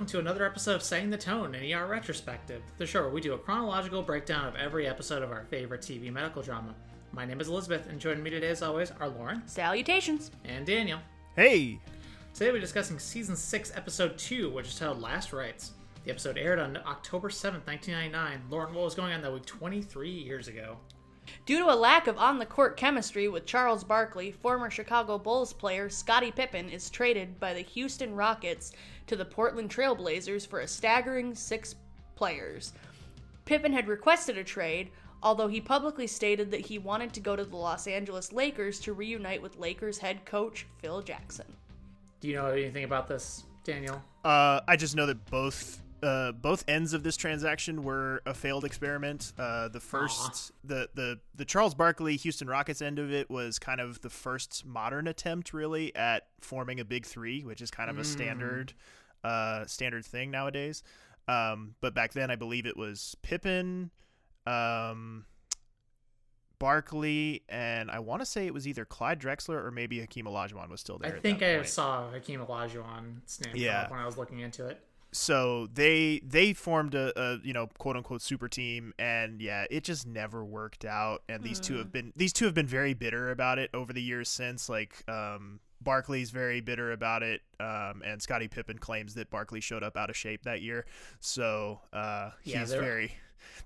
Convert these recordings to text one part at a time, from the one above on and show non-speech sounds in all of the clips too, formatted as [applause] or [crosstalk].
Hello, and welcome to another episode of Setting the Tone, an ER retrospective, the show where we do a chronological breakdown of every episode of our favorite TV medical drama. My name is Elizabeth, and joining me today, as always, are Lauren Salutations. and Daniel. Hey, Today, we're discussing season six, episode two, which is titled "Last Rites." The episode aired on October seventh, nineteen ninety nine. Lauren, what was going on that week twenty three years ago? Due to a lack of on the court chemistry with Charles Barkley, former Chicago Bulls player Scottie Pippen is traded by the Houston Rockets to the Portland Trailblazers for a staggering six players. Pippen had requested a trade, although he publicly stated that he wanted to go to the Los Angeles Lakers to reunite with Lakers head coach Phil Jackson. Do you know anything about this, Daniel? uh, I just know that both uh, both ends of this transaction were a failed experiment. Uh, the first, the, the the Charles Barkley Houston Rockets end of it was kind of the first modern attempt, really, at forming a big three, which is kind of a standard uh, standard thing nowadays. Um, but back then, I believe it was Pippen, um, Barkley, and I want to say it was either Clyde Drexler or maybe Hakeem Olajuwon was still there. I think I point. saw Hakeem Olajuwon's name Yeah. when I was looking into it. so they they formed a, a you know quote unquote super team and yeah it just never worked out and these two have been these two have been very bitter about it over the years since like um Barkley's very bitter about it, um, and Scottie Pippen claims that Barkley showed up out of shape that year. So uh, Yeah, he's they're- very,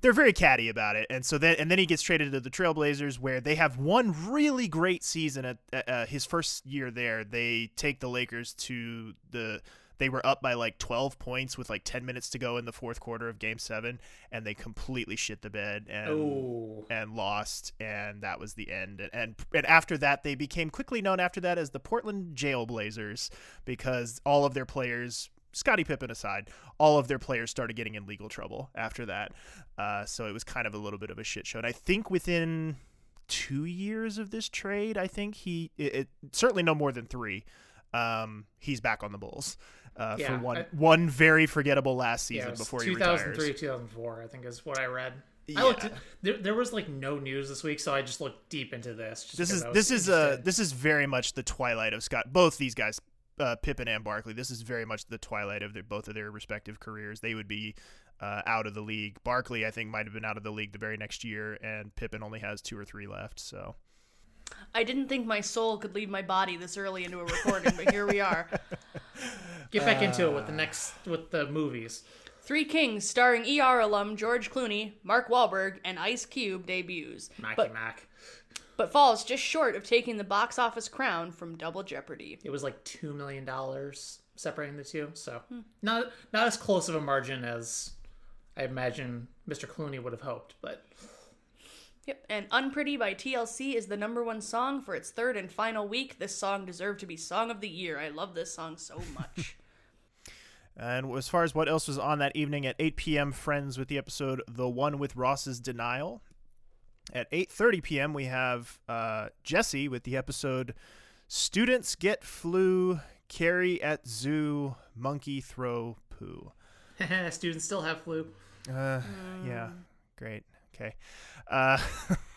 they're very catty about it. And so then, and then he gets traded to the Trailblazers, where they have one really great season at uh, uh, his first year there. They take the Lakers to the they were up by like 12 points with like 10 minutes to go in the fourth quarter of game 7 and they completely shit the bed and Ooh. and lost and that was the end and, and and after that they became quickly known after that as the Portland Jailblazers because all of their players Scottie Pippen aside, all of their players started getting in legal trouble after that. Uh, so it was kind of a little bit of a shit show. And I think within two years of this trade, I think he it, it certainly no more than three. Um, he's back on the Bulls uh, Yeah, for one I- one very forgettable last Yeah, season was before he 2003, retires. 2004, I think is what I read. Yeah. I looked. There, there was like no news this week, so I just looked deep into this. This is this is interested. this is very much the twilight of Scott. Both these guys, uh, Pippen and Barkley. This is very much the twilight of their both of their respective careers. They would be uh, out of the league. Barkley, I think, might have been out of the league the very next year, and Pippen only has two or three left. So I didn't think my soul could leave my body this early into a recording, but here we are. [laughs] get back into it with the next with the movies. Three Kings, starring ER alum George Clooney, Mark Wahlberg, and Ice Cube debuts, Mackie but, Mac. but falls just short of taking the box office crown from Double Jeopardy. It was like two million dollars separating the two, so not not as close of a margin as I imagine Mr. Clooney would have hoped. But Yep, and Unpretty by TLC is the number one song for its third and final week. This song deserved to be Song of the Year. I love this song so much. [laughs] And as far as what else was on that evening at 8 p.m., Friends with the episode "The One with Ross's Denial." At 8:30 p.m., we have uh, Jesse with the episode "Students Get Flu, Carry at Zoo, Monkey Throw Poo." [laughs] students still have flu. Uh, yeah, great. Okay. Uh,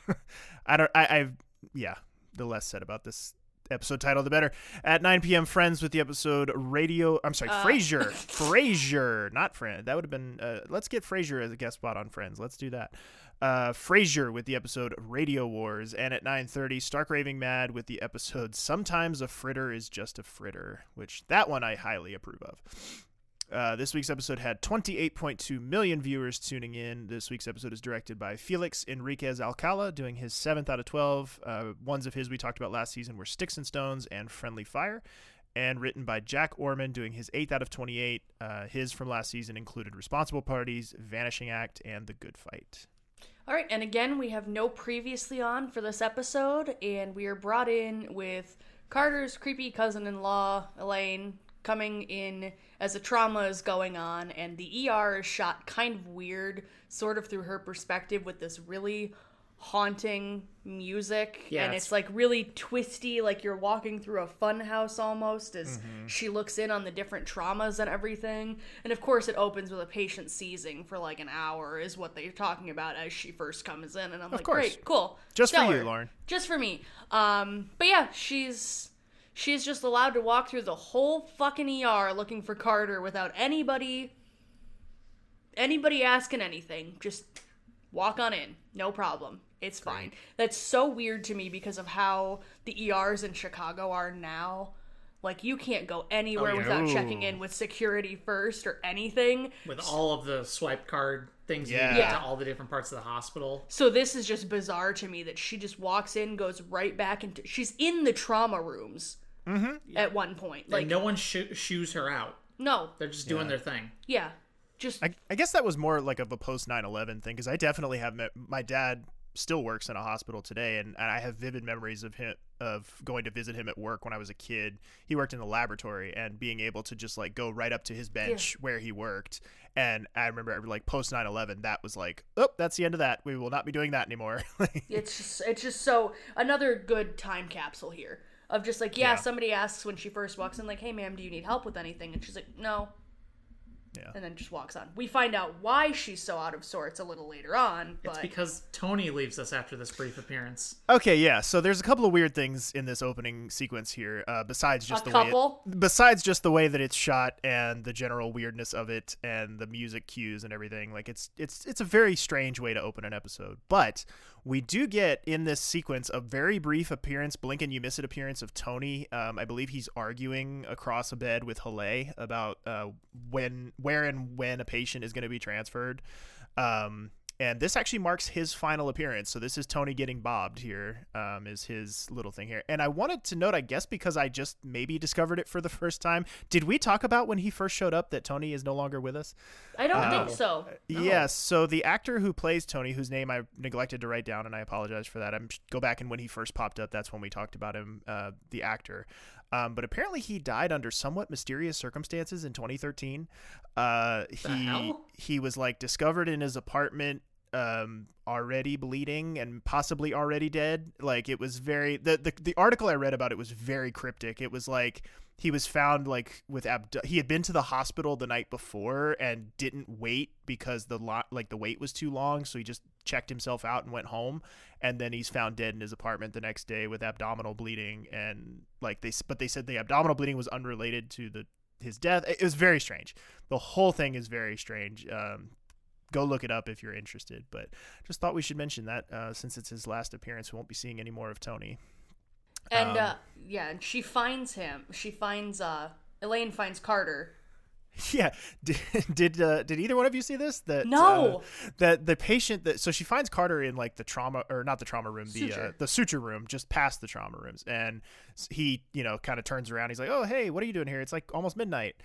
[laughs] I don't. I. I. Yeah. The less said about this episode title, the better. At 9 p.m., Friends with the episode Radio. I'm sorry, Frasier. [laughs] Frasier, not Friend. That would have been. Uh, let's get Frasier as a guest spot on Friends. Let's do that. Uh, Frasier with the episode Radio Wars, and at 9:30, Stark Raving Mad with the episode Sometimes a Fritter is Just a Fritter, which that one I highly approve of. Uh, this week's episode had 28.2 million viewers tuning in. This week's episode is directed by Felix Enriquez Alcala, doing his seventh out of 12. Uh, ones of his we talked about last season were Sticks and Stones and Friendly Fire, and written by Jack Orman, doing his eighth out of 28. Uh, his from last season included Responsible Parties, Vanishing Act, and The Good Fight. All right, and again, we have no previously on for this episode, and we are brought in with Carter's creepy cousin in law, Elaine, coming in as a trauma is going on, and the ER is shot kind of weird, sort of through her perspective with this really haunting music. Yeah, and it's- it's like really twisty like you're walking through a fun house almost as she looks in on the different traumas and everything. And of course it opens with a patient seizing for like an hour is what they're talking about as she first comes in. And i'm like course. great cool. Just for you, stellar. Lauren. just for me. Um but yeah she's She's just allowed to walk through the whole fucking ER looking for Carter without anybody anybody asking anything. Just walk on in. No problem. It's fine. That's so weird to me because of how the ERs in Chicago are now. Like you can't go anywhere Oh, yeah. without Ooh. checking in with security first or anything. With all of the swipe card things you Yeah. can get Yeah. to all the different parts of the hospital. So this is just bizarre to me that she just walks in, goes right back into. She's in the trauma rooms Mm-hmm. at one point. Like Like no one sho shoos her out. no, They're just doing their thing. yeah, just I, I guess that was more like of a post 9-11 thing because I definitely have met my dad still works in a hospital today and, and I have vivid memories of him of going to visit him at work when I was a kid. He worked in the laboratory and being able to just like go right up to his bench where he worked. And I remember like post 9-11 that was like, oh, that's the end of that. We will not be doing that anymore. [laughs] it's just it's just so another good time capsule here of just like yeah, Yeah. somebody asks when she first walks in like hey ma'am do you need help with anything and she's like no Yeah. and then just walks on we find out why she's so out of sorts a little later on It's because Tony leaves us after this brief appearance. Okay, yeah. So there's a couple of weird things in this opening sequence here. Uh, besides just A the way, it, besides just the way that it's shot and the general weirdness of it and the music cues and everything. Like it's it's it's a very strange way to open an episode. But we do get in this sequence a very brief appearance, blink and you miss it appearance of Tony. Um, I believe he's arguing across a bed with Haleh about uh, when, where, and when a patient is going to be transferred. Um, and this actually marks his final appearance. So this is Tony getting bobbed here. Um, is his little thing here. And I wanted to note, I guess, because I just maybe discovered it for the first time. Did we talk about when he first showed up that Tony is no longer with us? i don't Uh, think so Yes. So the actor who plays Tony, whose name I neglected to write down, and I apologize for that. I'm go back and when he first popped up, that's when we talked about him, uh, the actor. Um, but apparently he died under somewhat mysterious circumstances in 2013. Uh, he he was like discovered in his apartment um already bleeding and possibly already dead. Like it was very the, the the article i read about it was very cryptic. It was like he was found like with abdu- he had been to the hospital the night before and didn't wait because the lot like the wait was too long so he just checked himself out and went home. And then he's found dead in his apartment the next day with abdominal bleeding and like they but they said the abdominal bleeding was unrelated to the his death. It was very strange. The whole thing is very strange. Um go look it up if you're interested but just thought we should mention that uh, since it's his last appearance we won't be seeing any more of tony and Um, uh yeah and she finds him she finds uh elaine finds carter [laughs] Yeah, did did, uh, did either one of you see this? That No. uh, that the patient that so she finds Carter in like the trauma or not the trauma room, the uh, the suture room, just past the trauma rooms, and he you know kind of turns around. He's like, "Oh hey, what are you doing here? It's like almost midnight."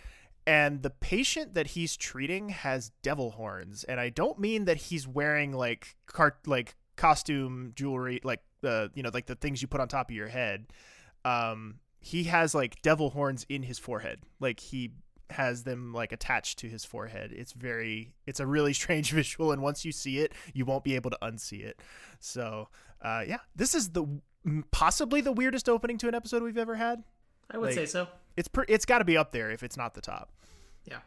And the patient that he's treating has devil horns, and I don't mean that he's wearing like cart like costume jewelry, like the you know like the things you put on top of your head. Um, he has like devil horns in his forehead, like he has them like attached to his forehead. It's very it's a really [laughs] strange visual and once you see it, you won't be able to unsee it. So, uh yeah, this is the possibly the weirdest opening to an episode we've ever had. I would Like- say so. It's per- it's got to be up there if it's not the top. Yeah.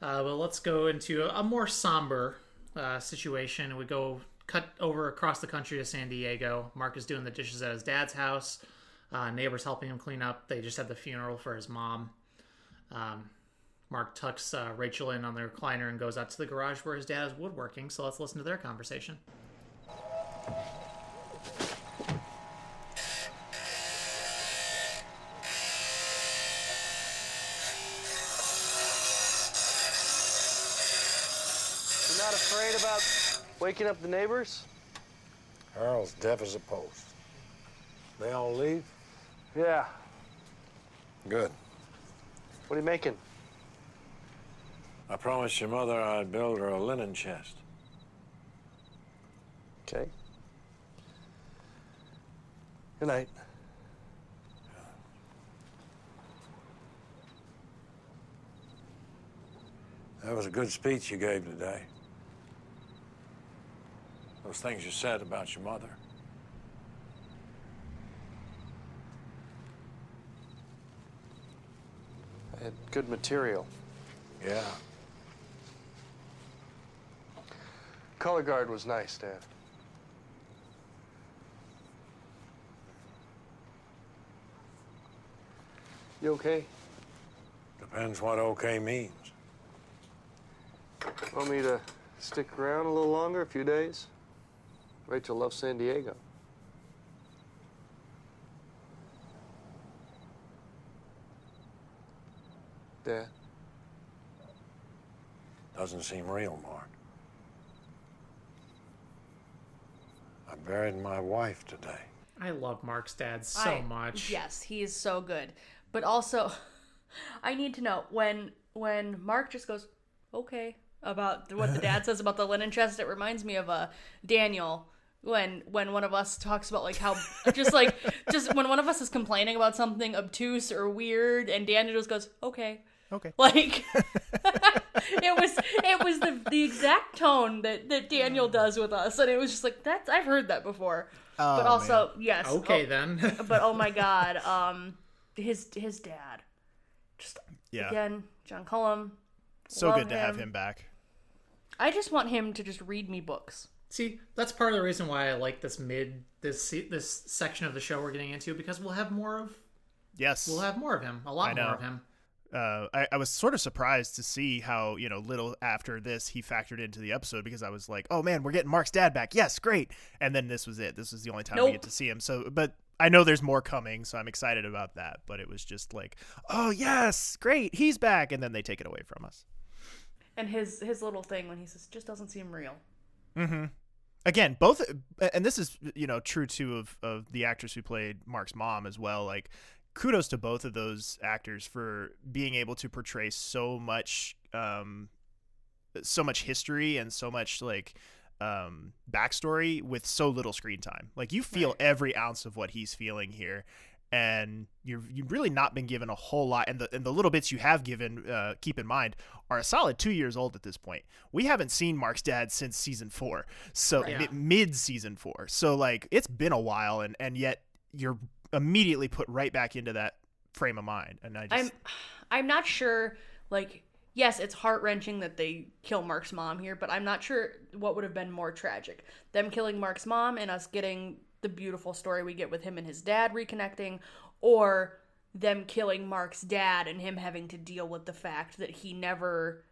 Uh, well, let's go into a, a more somber uh, situation. We go cut over across the country to San Diego. Mark is doing the dishes at his dad's house. Uh, neighbors helping him clean up. They just had the funeral for his mom. Um, Mark tucks uh, Rachel in on the recliner and goes out to the garage where his dad is woodworking. So let's listen to their conversation. Not afraid about waking up the neighbors? Harold's deaf as a post. They all leave? Yeah. Good. What are you making? I promised your mother I'd build her a linen chest. Okay. Good night. That was a good speech you gave today. Those things you said about your mother. I had good material. Yeah. Color guard was nice, Dad. You okay? Depends what okay means. Want me to stick around a little longer, a few days? Rachel loves San Diego. Dad, Doesn't seem real, Mark. I buried my wife today. I love Mark's dad so I- much. Yes, he is so good. But also, [laughs] I need to know when when Mark just goes, "Okay," about what the dad [laughs] says about the linen chest. It reminds me of uh, Daniel when when one of us talks about like how just like just when one of us is complaining about something obtuse or weird, and Daniel just goes, "Okay." Okay. [laughs] Like [laughs] it was it was the the exact tone that that Daniel does with us, and it was just like that's I've heard that before. but also, yes, Okay oh, then. [laughs] but oh my god, um, his his dad, just Yeah. again, John Cullum. so good to have him. him back. I just want him to just read me books. See, that's part of the reason why I like this mid this se- this section of the show we're getting into because we'll have more of Yes. we'll have more of him, a lot I know. more of him. uh, I, I was sort of surprised to see how you know little after this he factored into the episode because I was like, oh man, we're getting Mark's dad back. Yes, great. And then this was it. This was the only time we get to see him. So, but I know there's more coming, so I'm excited about that. But it was just like, oh yes, great, he's back, and then they take it away from us. And his his little thing when he says, "Just doesn't seem real." Again both and this is you know true too of of the actress who played mark's mom as well like kudos to both of those actors for being able to portray so much um so much history and so much like um backstory with so little screen time. Like you feel every ounce of what he's feeling here and you've you've really not been given a whole lot and the and the little bits you have given uh, keep in mind are a solid two years old at this point we haven't seen mark's dad since season four so Right. mi- mid season four so like it's been a while and and yet you're immediately put right back into that frame of mind and i just I'm I'm not sure. Like, yes, it's heart wrenching that they kill Mark's mom here, but I'm not sure what would have been more tragic: them killing Mark's mom and us getting the beautiful story we get with him and his dad reconnecting, or them killing Mark's dad and him having to deal with the fact that he never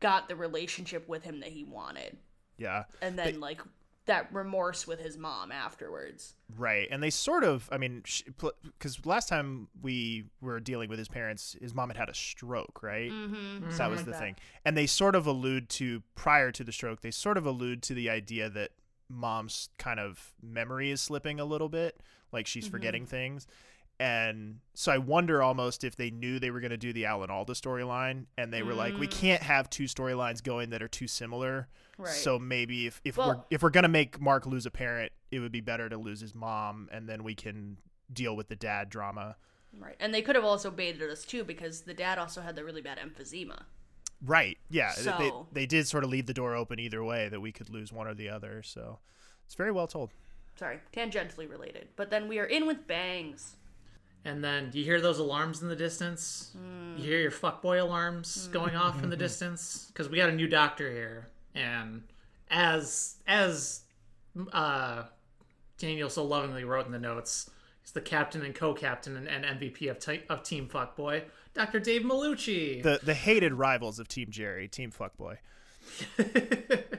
got the relationship with him that he wanted, yeah and then like that remorse with his mom afterwards. Right. And they sort of, I mean, because last time we were dealing with his parents, his mom had had a stroke, right? Mm-hmm. So that was like the that. thing. And they sort of allude to, prior to the stroke, they sort of allude to the idea that mom's kind of memory is slipping a little bit, like she's mm-hmm. forgetting things. And so I wonder almost if they knew they were going to do the Alan Alda storyline and they were like, we mm. can't have two storylines going that are too similar. Right. So maybe if, if we're if we're gonna make Mark lose a parent, it would be better to lose his mom, and then we can deal with the dad drama. Right, and they could have also baited us too because the dad also had the really bad emphysema. Right? Yeah. they- They, they did sort of leave the door open either way that we could lose one or the other. So it's very well told. sorry, tangentially related. But then we are in with bangs. And then do you hear those alarms in the distance? You hear your fuckboy alarms going off in the [laughs] distance because we got a new doctor here, and as as uh, Daniel so lovingly wrote in the notes, he's the captain and co-captain and, and MVP of te- of Team Fuckboy, Doctor Dave Malucci. The the hated rivals of Team Jerry, Team Fuckboy. [laughs]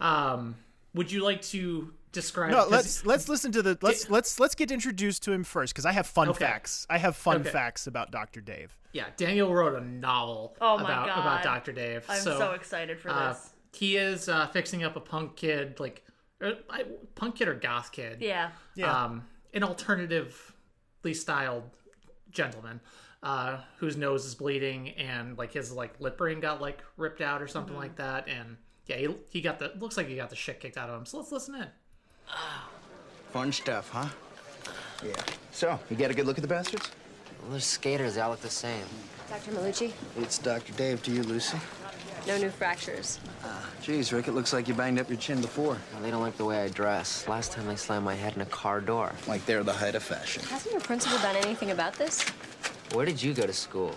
um, would you like to describe? No, 'cause- let's let's listen to the let's let's let's get introduced to him first because I have fun Okay. facts. I have fun Okay. facts about Doctor Dave. Yeah, Daniel wrote a novel Oh my about God. about Doctor Dave. I'm so, excited for uh, this. he is uh, fixing up a punk kid, like uh, I- punk kid or goth kid. Yeah, Yeah. Um, an alternatively styled gentleman uh, whose nose is bleeding and like his like lip ring got like ripped out or something Mm-hmm. like that. And yeah, he, he got the looks like he got the shit kicked out of him. So let's listen in. [sighs] Fun stuff, huh? Yeah. So, you get a good look at the bastards? Well, those skaters, they all look the same. Dr. Malucci, It's Dr. Dave to you, Lucy. no new fractures. Geez, Rick, it looks like you banged up your chin before. Well, they don't like the way I dress. Last time they slammed my head in a car door. Like they're the height of fashion. Hasn't your principal done anything about this? Where did you go to school?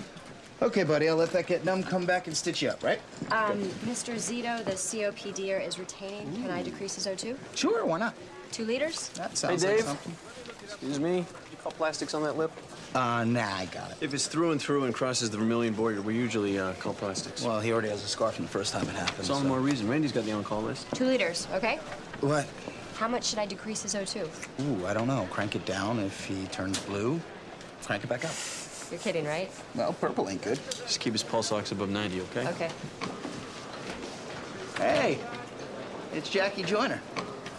Okay, buddy, I'll let that get numb, come back and stitch you up, right? Um, Mr. Zito, the COPDer, is retaining. Can I decrease his O2? Sure, why not? Two liters? That sounds Hey, like Dave. something. Excuse me? You call plastics on that lip? Uh, nah, I got it. If it's through and through and crosses the vermilion border, we usually uh, call plastics. Well, he already has a scar from the first time it happened. It's all the so- more reason. Randi's got the on-call list. Two liters, okay? What? How much should I decrease his O2? Ooh, I don't know. Crank it down if he turns blue. Crank it back up. You're kidding, right? Well, purple ain't good. Just keep his pulse ox above 90, okay? Okay. Hey, it's Jackie Joyner.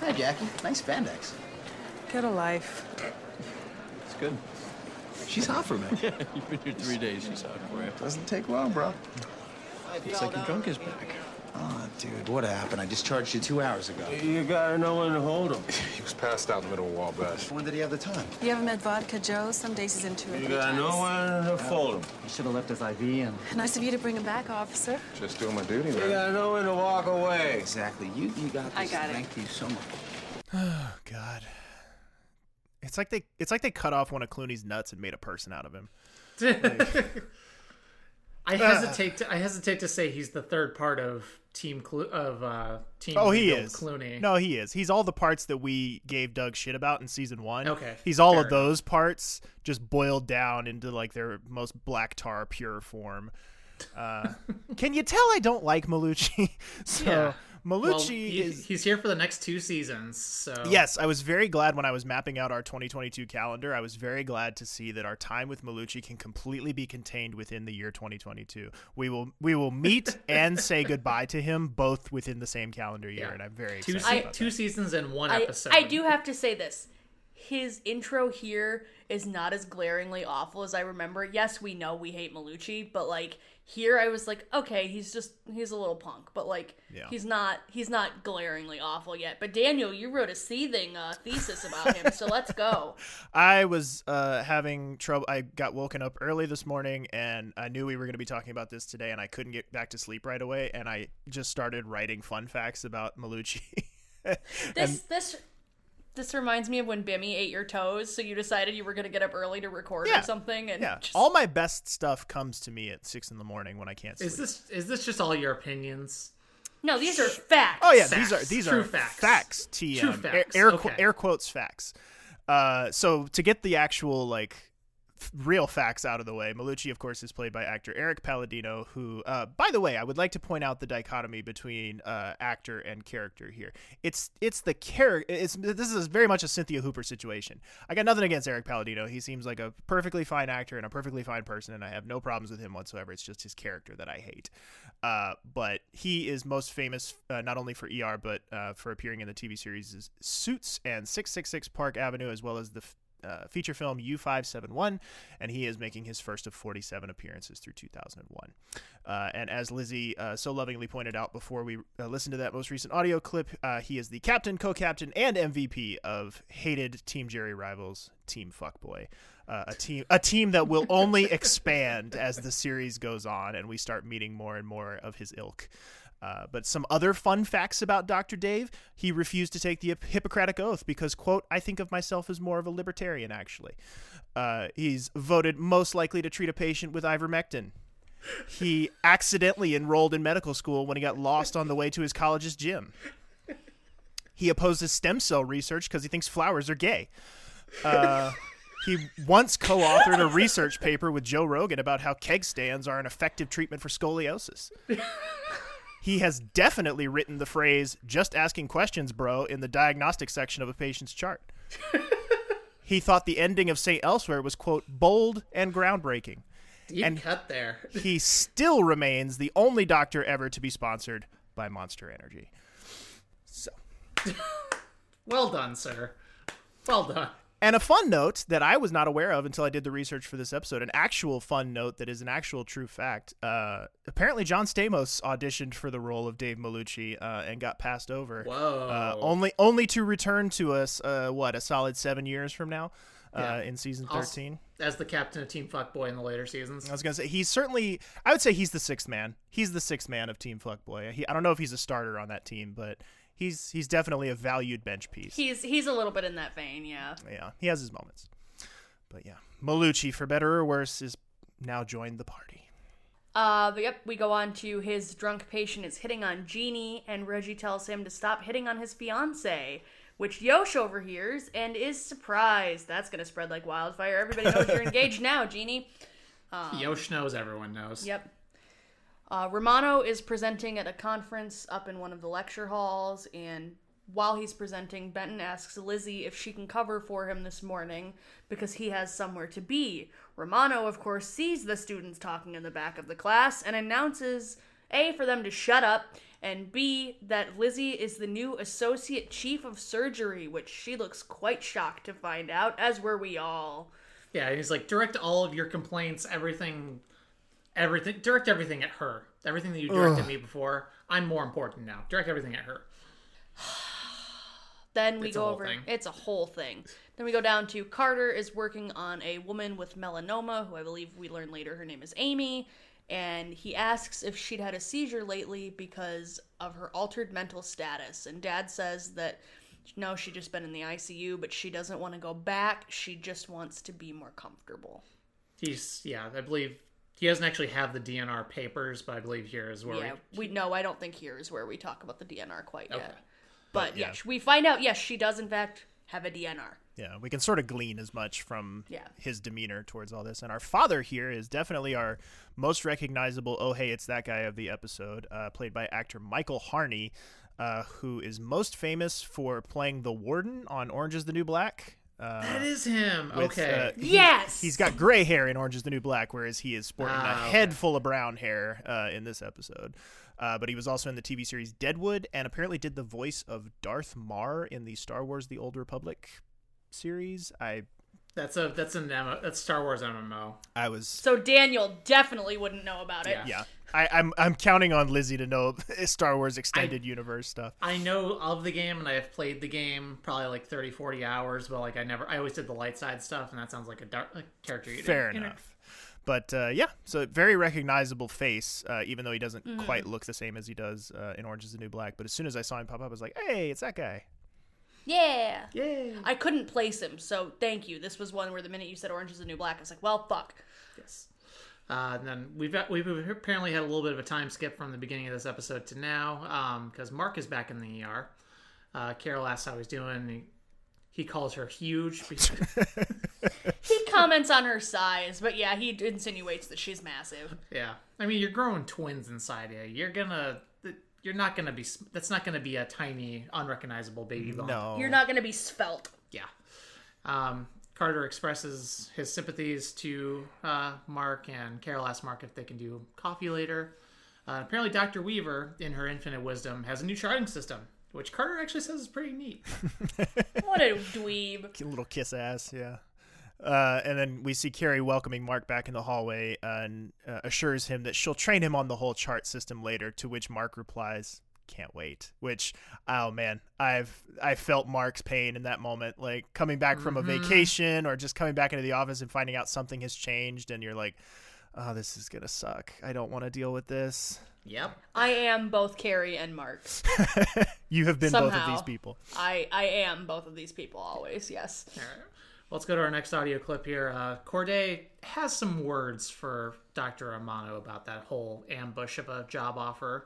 Hi, Jackie. Nice spandex. Get a life. It's good. She's hot for me. [laughs] You've been here three days. She's out for you. Doesn't take long, bro. It's like your drunk is back. Oh, dude, what happened? I discharged you two hours ago. You gotta know when to hold him. he was passed out in the middle of Wabash. When did he have the time? You ever met Vodka Joe? Some days he's into it. You other gotta know when to fold him. He should have left his IV and. Nice of you to bring him back, officer. Just doing my duty, man. You gotta know when to walk away. Exactly. You you got this. I got it. Thank you so much. Oh God. It's like they it's like they cut off one of Clooney's nuts and made a person out of him. [laughs] I hesitate to I hesitate to say he's the third part of team Clo- of uh team Oh, he is. Clooney. No, he is. He's all the parts that we gave Doug shit about in season one. Okay, He's all of those parts just boiled down into like their most black tar pure form. Uh, [laughs] can you tell I don't like Malucci? [laughs] so Yeah. Malucci Well, he- is he's here for the next two seasons. So Yes, I was very glad when I was mapping out our 2022 calendar. I was very glad to see that our time with Malucci can completely be contained within the year 2022. We will we will meet [laughs] and say goodbye to him both within the same calendar year, Yeah. and I'm very two excited. se- about two seasons and one I, episode. I do have to say this. His intro here is not as glaringly awful as I remember. Yes, we know we hate Malucci, but like here I was like, okay, he's just he's a little punk, but like Yeah. he's not he's not glaringly awful yet. But Daniel, you wrote a seething uh, thesis about him, so let's go. [laughs] I was uh, having trouble. I got woken up early this morning, and I knew we were going to be talking about this today, and I couldn't get back to sleep right away. And I just started writing fun facts about Malucci. [laughs] This this this reminds me of when Bimmy ate your toes, so you decided you were gonna get up early to record Yeah. or something, and yeah, just, all my best stuff comes to me at six in the morning when I can't sleep. Is this is this just all your opinions? no, these are facts. Oh yeah, Facts. these are these True are facts. facts. TM True Air- facts. Air, qu- Okay. air quotes facts. Uh, so to get the actual like f- real facts out of the way, Malucci, of course, is played by actor Eric Palladino. Who, uh, by the way, I would like to point out the dichotomy between uh, actor and character here. It's it's the character. It's this is very much a Cynthia Hooper situation. I got nothing against Eric Palladino. He seems like a perfectly fine actor and a perfectly fine person, and I have no problems with him whatsoever. It's just his character that I hate. Uh, but he is most famous uh, not only for ER but uh, for appearing in the TV series Suits and 666 Park Avenue, as well as the uh, feature film U571, and he is making his first of 47 appearances through 2001. Uh, and as Lizzie uh, so lovingly pointed out before we uh, listened to that most recent audio clip, uh, he is the captain, co-captain, and MVP of hated Team Jerry rivals Team Fuckboy. Uh, a team, a team that will only [laughs] expand as the series goes on, and we start meeting more and more of his ilk. Uh, but some other fun facts about Dr. Dave. He refused to take the Hippocratic Oath because, quote, I think of myself as more of a libertarian, actually. Uh, he's voted most likely to treat a patient with ivermectin. He accidentally enrolled in medical school when he got lost on the way to his college's gym. He opposes stem cell research because he thinks flowers are gay. Uh, he once co authored a research paper with Joe Rogan about how keg stands are an effective treatment for scoliosis. He has definitely written the phrase, just asking questions, bro, in the diagnostic section of a patient's chart. [laughs] he thought the ending of St. Elsewhere was, quote, bold and groundbreaking. Deep And- cut there. [laughs] He still remains the only doctor ever to be sponsored by Monster Energy. So. [laughs] Well done, sir. Well done. And a fun note that I was not aware of until I did the research for this episode, an actual fun note that is an actual true fact. Uh, apparently, John Stamos auditioned for the role of Dave Malucci uh, and got passed over. Whoa. Uh, only, only to return to us, uh, what, a solid seven years from now uh, Yeah. in season Also- 13? As the captain of Team Fuckboy in the later seasons. I was gonna say he's certainly. I would say he's the sixth man. He's the sixth man of Team Fuckboy. He, I don't know if he's a starter on that team, but he's he's definitely a valued bench piece. He's he's a little bit in that vein, yeah. yeah, he has his moments. But yeah, Malucci, for better or worse, is now joined the party. Uh, but yep, we go on to his drunk patient is hitting on Jeanie, and Reggie tells him to stop hitting on his fiance, which Yosh overhears and is surprised. That's going to spread like wildfire. Everybody knows you're [laughs] engaged now, Jeanie. Yosh knows, everyone knows. Yep. Uh, Romano is presenting at a conference up in one of the lecture halls, and while he's presenting, Benton asks Lizzie if she can cover for him this morning because he has somewhere to be. Romano, of course, sees the students talking in the back of the class and announces A, for them to shut up, and B, that Lizzie is the new Associate Chief of Surgery, which she looks quite shocked to find out, as were we all. Yeah, he's like, direct all of your complaints, everything, everything, direct everything at her. Everything that you directed me before, I'm more important now. Direct everything at her. [sighs] Then we It's a go whole over. thing. It's a whole thing. Then we go down to Carter is working on a woman with melanoma, who I believe we learn later her name is Amy, and he asks if she'd had a seizure lately because of her altered mental status. And Dad says that no, she'd just been in the ICU, but she doesn't want to go back. She just wants to be more comfortable. He's, yeah, I believe he doesn't actually have the DNR papers, but I believe here is where yeah, we. we know. I don't think here is where we talk about the DNR quite Okay. yet. But yeah. yes, we find out. Yes, she does in fact have a DNR. Yeah, we can sort of glean as much from Yeah. his demeanor towards all this. And our father here is definitely our most recognizable, oh, hey, it's that guy of the episode, uh, played by actor Michael Harney, uh, who is most famous for playing the warden on Orange is the New Black. Uh, That is him. with, okay. uh, he- Yes! He's got gray hair in Orange is the New Black, whereas he is sporting Ah, a okay. head full of brown hair uh, in this episode. Uh, but he was also in the TV series Deadwood and apparently did the voice of Darth Marr in the Star Wars The Old Republic series. I that's a that's an MMO, that's Star Wars MMO. I was So Daniel definitely wouldn't know about it. Yeah. yeah. I, I'm I'm counting on Lizzie to know [laughs] Star Wars extended universe stuff. I know of the game and I have played the game probably like 30, 40 hours, but like I never, I always did the light side stuff, and that sounds like a, dark, a character. You Fair didn't- you enough. But uh, yeah, so very recognizable face, uh, even though he doesn't Mm-hmm. quite look the same as he does uh, in Orange is the New Black. But as soon as I saw him pop up, I was like, hey, it's that guy. Yeah. Yeah. I couldn't place him, so thank you. This was one where the minute you said Orange is the New Black, I was like, well, fuck. Yes. Uh, and then we've got, we've apparently had a little bit of a time skip from the beginning of this episode to now because Mark is back in the ER. Uh, Carol asks how he's doing. He, he calls her huge. [laughs] He comments on her size, but yeah, he insinuates that she's massive. yeah, I mean you're growing twins inside you. You're gonna. You're not gonna be. That's not gonna be a tiny, unrecognizable baby bump. No, You're not gonna be svelte. Yeah. Um, Carter expresses his sympathies to uh, Mark, and Carol asks Mark if they can do coffee later. Uh, apparently, Dr. Weaver, in her infinite wisdom, has a new charting system, which Carter actually says is pretty neat. [laughs] What a dweeb. little kiss ass, yeah. Uh, and then we see Kerry welcoming Mark back in the hallway and uh, assures him that she'll train him on the whole chart system later. To which Mark replies, "Can't wait." Which, oh man, I've I felt Mark's pain in that moment, like coming back from a vacation or just coming back into the office and finding out something has changed, and you're like, "Oh, this is gonna suck. I don't want to deal with this." Yep. I am both Kerry and Mark. [laughs] You have been both of these people. I, I am both of these people always, yes. All right. Let's go to our next audio clip here. Uh, Corday has some words for Dr. Romano about that whole ambush of a job offer.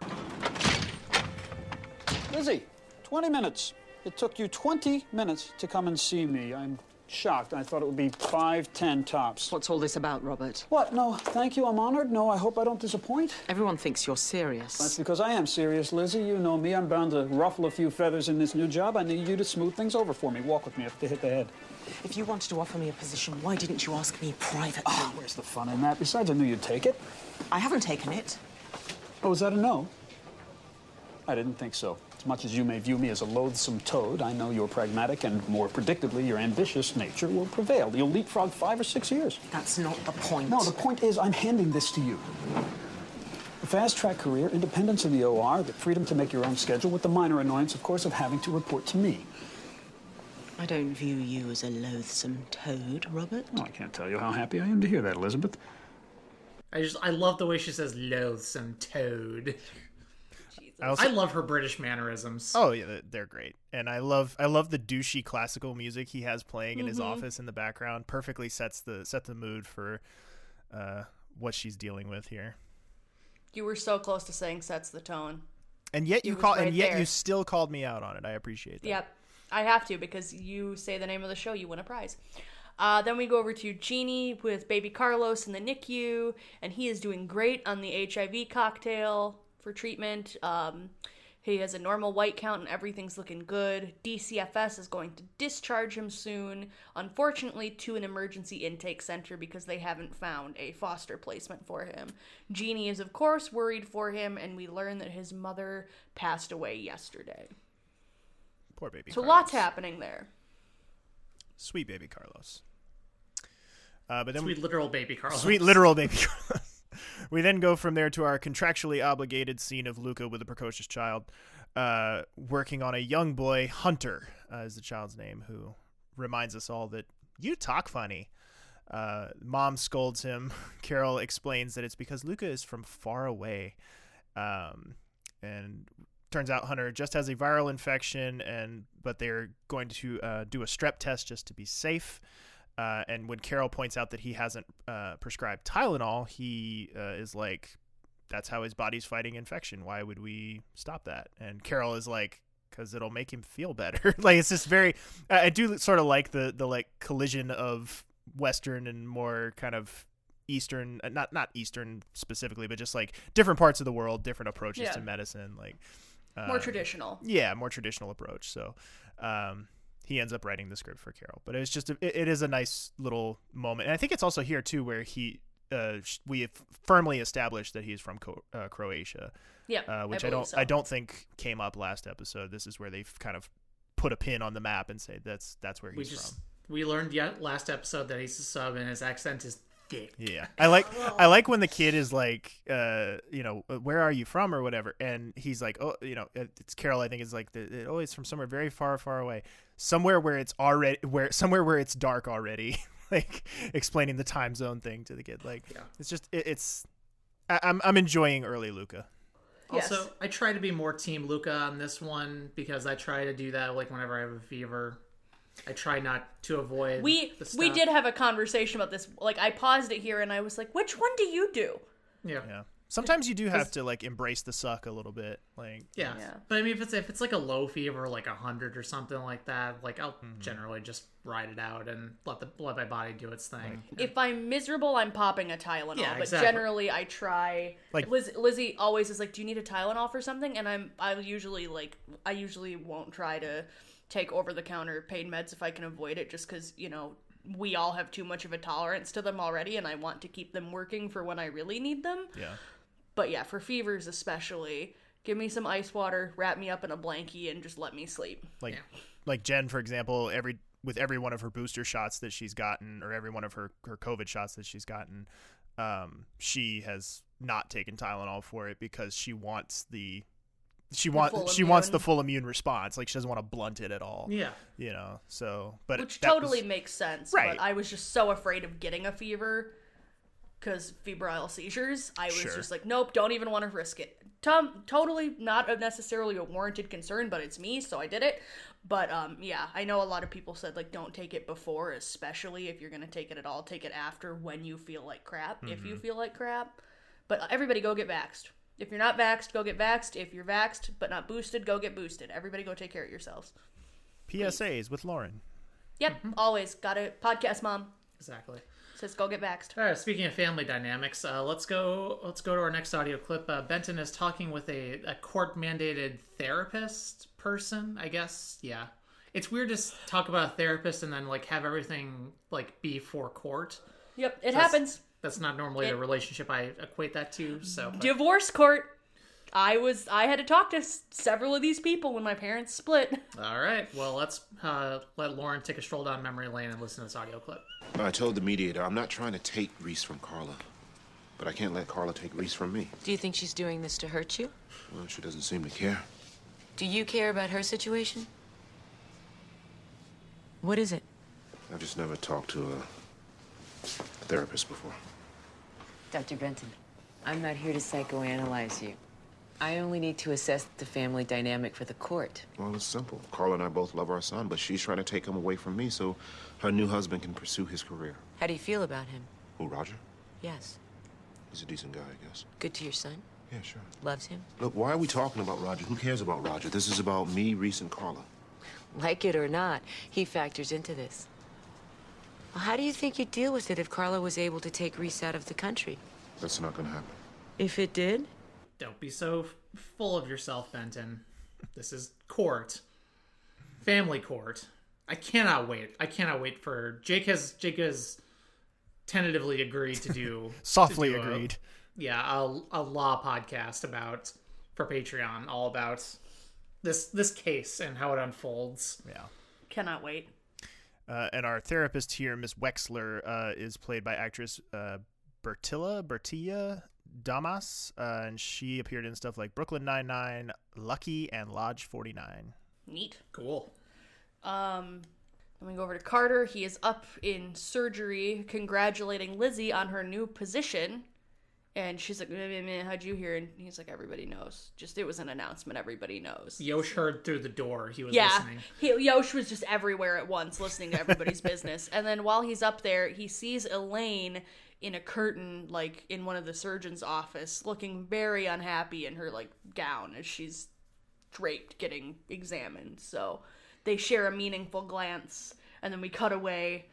Lizzie, 20 minutes. It took you 20 minutes to come and see me. I'm shocked. I thought it would be five, ten tops. What's all this about, Robert? What? No, thank you. I'm honored. No, I hope I don't disappoint. Everyone thinks you're serious. That's because I am serious, Lizzie. You know me. I'm bound to ruffle a few feathers in this new job. I need you to smooth things over for me. Walk with me if they hit the head. If you wanted to offer me a position, why didn't you ask me privately? Oh, where's the fun in that? Besides, I knew you'd take it. I haven't taken it. Oh, is that a no? I didn't think so. As much as you may view me as a loathsome toad, I know your pragmatic and, more predictably, your ambitious nature will prevail. You'll leapfrog five or six years. That's not the point. No, the point is I'm handing this to you. A fast-track career, independence in the OR, the freedom to make your own schedule, with the minor annoyance, of course, of having to report to me. I don't view you as a loathsome toad, Robert. Oh, I can't tell you how happy I am to hear that, Elizabeth. I just I love the way she says loathsome toad. I also I love her British mannerisms. Oh yeah, they're- great, and I love I love the douchey classical music he has playing in his office in the background. Perfectly sets the set the mood for uh, what she's dealing with here. You were so close to saying sets the tone. And yet you call right and yet there. you still called me out on it. I appreciate that. Yep. I have to because you say the name of the show, you win a prize. Uh, then we go over to Jeanie with baby Carlos in the NICU, and he is doing great on the HIV cocktail for treatment. Um, he has a normal white count and everything's looking good. DCFS is going to discharge him soon, unfortunately, to an emergency intake center because they haven't found a foster placement for him. Jeanie is, of course, worried for him, and we learn that his mother passed away yesterday. Poor baby. So Carlos. lots happening there. Sweet baby Carlos. Uh, but then Sweet we, literal baby Carlos. Sweet literal baby [laughs] Carlos. [laughs] we then go from there to our contractually obligated scene of Luka with a precocious child, uh, working on a young boy, Hunter, uh, is the child's name, who reminds us all that you talk funny. Uh, mom scolds him. [laughs] Carol explains that it's because Luka is from far away. Um, and turns out Hunter just has a viral infection, and but they're going to uh, do a strep test just to be safe. Uh, and when Carol points out that he hasn't uh, prescribed Tylenol, he uh, is like, "That's how his body's fighting infection. Why would we stop that?" And Carol is like, "Because it'll make him feel better." [laughs] like it's just very. I do sort of like the the like collision of Western and more kind of Eastern, uh, not not Eastern specifically, but just like different parts of the world, different approaches Yeah. to medicine, like More uh, traditional. yeah, more traditional approach. So um, he ends up writing the script for Carol, but it's just a, it, it is a nice little moment, and I think it's also here too where he uh, sh- we have firmly established that he's from Co- uh, Croatia. Yeah, uh, which I, believe don't so. I don't think came up last episode. This is where they've kind of put a pin on the map and say that's that's where We he's just from. we learned yet last episode that he's a sub and his accent is thick. Yeah, I like I like when the kid is like, uh, you know, where are you from or whatever, and he's like, oh, you know, it's Carol. I think is like, the, oh, it's from somewhere very far, far away, somewhere where it's already where somewhere where it's dark already, [laughs] like explaining the time zone thing to the kid. Like, Yeah. it's just it, it's I, I'm I'm enjoying early Luka. Also, Yes. I try to be more Team Luka on this one because I try to do that like whenever I have a fever. I try not to avoid. We the we did have a conversation about this. Like I paused it here and I was like, "Which one do you do?" Yeah. Yeah, sometimes you do have to like embrace the suck a little bit. Like, Yeah. Yeah. But I mean, if it's if it's like a low fever, like a hundred or something like that, like I'll Mm-hmm. generally just ride it out and let the let my body do its thing. If I'm miserable, I'm popping a Tylenol. Yeah, but exactly. generally, I try. Like- Like Liz, Lizzie always is like, "Do you need a Tylenol for something?" And I'm I usually like I usually won't try to take over the counter pain meds if I can avoid it, just because you know we all have too much of a tolerance to them already, and I want to keep them working for when I really need them. yeah, But yeah, for fevers especially, give me some ice water, wrap me up in a blankie, and just let me sleep. like like Jen, for example, every with every one of her booster shots that she's gotten, or every one of her her COVID shots that she's gotten, um, she has not taken Tylenol for it because she wants the she wants she wants the full immune response. Like she doesn't want to blunt it at all. Yeah. you know. So, but Which that was- totally makes sense. Right. But I was just so afraid of getting a fever because febrile seizures. I was Sure. just like, nope, don't even want to risk it. Tom, totally not necessarily a warranted concern, but it's me, so I did it. But um, yeah, I know a lot of people said like don't take it before, especially if you're gonna take it at all. Take it after when you feel like crap. If Mm-hmm. you feel like crap, but everybody go get vaxxed. If you're not vaxxed, go get vaxxed. If you're vaxxed but not boosted, go get boosted. Everybody go take care of yourselves. PSAs with Lauren. Yep, always got a podcast, mom Exactly. says go get vaxxed. All right. Speaking of family dynamics, uh, let's go. Let's go to our next audio clip. Uh, Benton is talking with a, a court mandated therapist person. I guess. Yeah. It's weird to talk about a therapist and then like have everything like be for court. Yep, it That's- happens. That's not normally the relationship I equate that to. So. but- Divorce court. I was I had to talk to s- several of these people when my parents split. [laughs] All right. Well, let's uh, let Lauren take a stroll down memory lane and listen to this audio clip. I told the mediator I'm not trying to take Reese from Carla, but I can't let Carla take Reese from me. Do you think she's doing this to hurt you? Well, she doesn't seem to care. Do you care about her situation? What is it? I've just never talked to a, a therapist before. Dr. Benton, I'm not here to psychoanalyze you. I only need to assess the family dynamic for the court. Well, it's simple. Carla and I both love our son, but she's trying to take him away from me so her new husband can pursue his career. How do you feel about him? Who, Roger? Yes. He's a decent guy, I guess. Good to your son? Yeah, sure. Loves him? Look, why are we talking about Roger? Who cares about Roger? This is about me, Reese, and Carla. Like it or not, he factors into this. Well, how do you think you'd deal with it if Carla was able to take Reese out of the country? That's not gonna happen. If it did? Don't be so f- full of yourself, Benton. This is court, family court. I cannot wait. I cannot wait for Jake has Jake has tentatively agreed to do [laughs] Softly to do a- agreed. yeah, a, a law podcast about for Patreon, all about this this case and how it unfolds. Yeah. Cannot wait. Uh, and our therapist here, Miss Wexler, uh, is played by actress uh, Bertila Bertila Damas, uh, and she appeared in stuff like Brooklyn Nine Nine, Lucky, and Lodge Forty Nine. Neat. Cool. Um, then we go over to Carter. He is up in surgery, congratulating Lizzie on her new position. And she's like, meh, meh, meh, "How'd you hear?" And he's like, "Everybody knows. Just it was an announcement. Everybody knows." Yosh heard through the door. He was yeah, listening. he, Yosh was just everywhere at once, listening to everybody's [laughs] business. And then while he's up there, he sees Elaine in a curtain, like in one of the surgeon's office, looking very unhappy in her like gown as she's draped, getting examined. So they share a meaningful glance, and then we cut away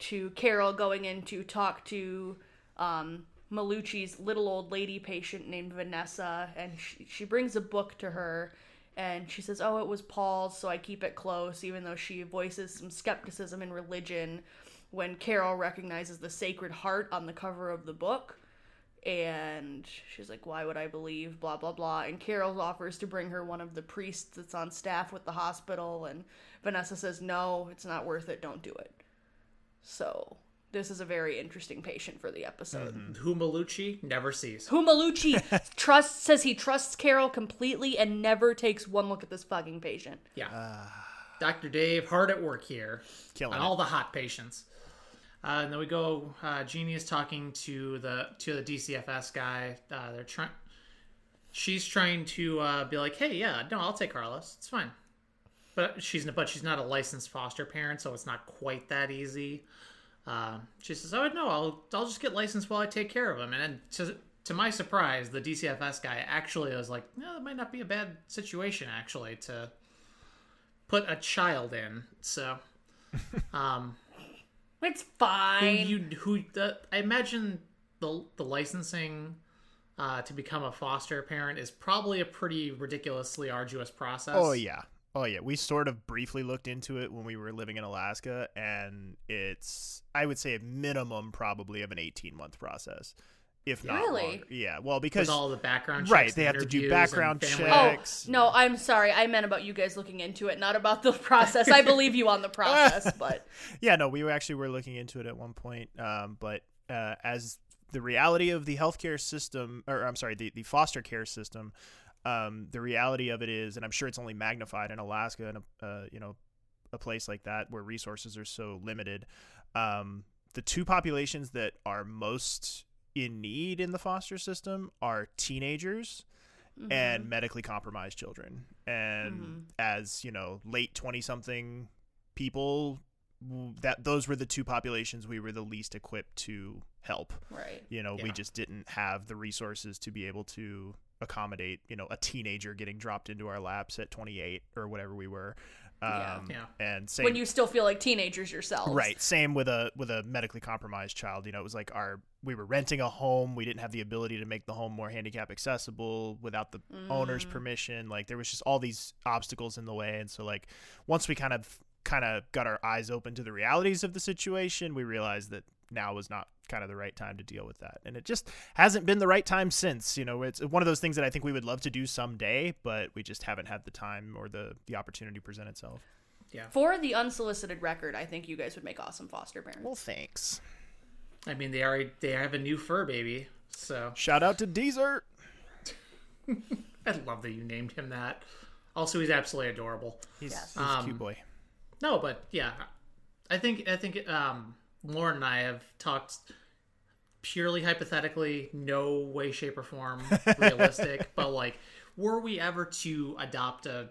to Carol going in to talk to um, Malucci's little old lady patient named Vanessa, and she, she brings a book to her, and she says, "Oh, it was Paul's, so I keep it close," even though she voices some skepticism in religion. When Carol recognizes the Sacred Heart on the cover of the book, and she's like, "Why would I believe?" Blah blah blah. And Carol offers to bring her one of the priests that's on staff with the hospital, and Vanessa says, "No, it's not worth it. Don't do it." So this is a very interesting patient for the episode. Who Malucci never sees. Who Malucci [laughs] trusts says he trusts Carol completely and never takes one look at this fucking patient. Yeah. Dr. Dave, hard at work here. Killing on it. all the hot patients. Uh, and then we go. Uh, Jeanie is talking to the to the DCFS guy. Uh, they're trying. She's trying to uh, be like, "Hey, yeah, no, I'll take Carlos. It's fine." But she's but she's not a licensed foster parent, so it's not quite that easy. Uh, she says, "Oh no, I'll I'll just get licensed while I take care of him." And then to to my surprise, the DCFS guy actually was like, "No, that might not be a bad situation actually to put a child in." So, [laughs] um, It's who fine. you who the, I imagine the the licensing uh, to become a foster parent is probably a pretty ridiculously arduous process. Oh yeah. Oh yeah. We sort of briefly looked into it when we were living in Alaska and it's I would say a minimum probably of an 18 month process. If not Really? longer. Yeah. Well, because all the background Right, they have to do background family- checks. Oh no, I'm sorry. I meant about you guys looking into it, not about the [laughs] process. I believe you on the process, [laughs] but yeah, no, we were actually were looking into it at one point, um, but uh, as the reality of the healthcare system, or I'm sorry, the, the foster care system, um, the reality of it is, and I'm sure it's only magnified in Alaska and a uh, you know a place like that where resources are so limited. Um, the two populations that are most in need in the foster system are teenagers and medically compromised children. And Mhm. as you know, late twenty something people, that those were the two populations we were the least equipped to help. Right. You know, we just didn't have the resources to be able to accommodate, you know, a teenager getting dropped into our laps at 28 or whatever we were. Um, Yeah. And same, when you still feel like teenagers yourselves. Right. Same with a with a medically compromised child. You know, it was like our we were renting a home. We didn't have the ability to make the home more handicap accessible without the owner's Mm. permission. Like there was just all these obstacles in the way. And so like once we kind of kind of got our eyes open to the realities of the situation, we realized that now was not kind of the right time to deal with that. And it just hasn't been the right time since. You know, it's one of those things that I think we would love to do someday, but we just haven't had the time or the the opportunity present itself. Yeah. For the unsolicited record, I think you guys would make awesome foster parents. Well, thanks. I mean, they already they have a new fur baby, so Shout out to Desert. [laughs] I love that you named him that. Also, he's absolutely adorable. He's, Yes. he's a Um, cute boy. No, but yeah, I think I think um, Lauren and I have talked purely hypothetically, no way, shape, or form [laughs] realistic. but like, were we ever to adopt a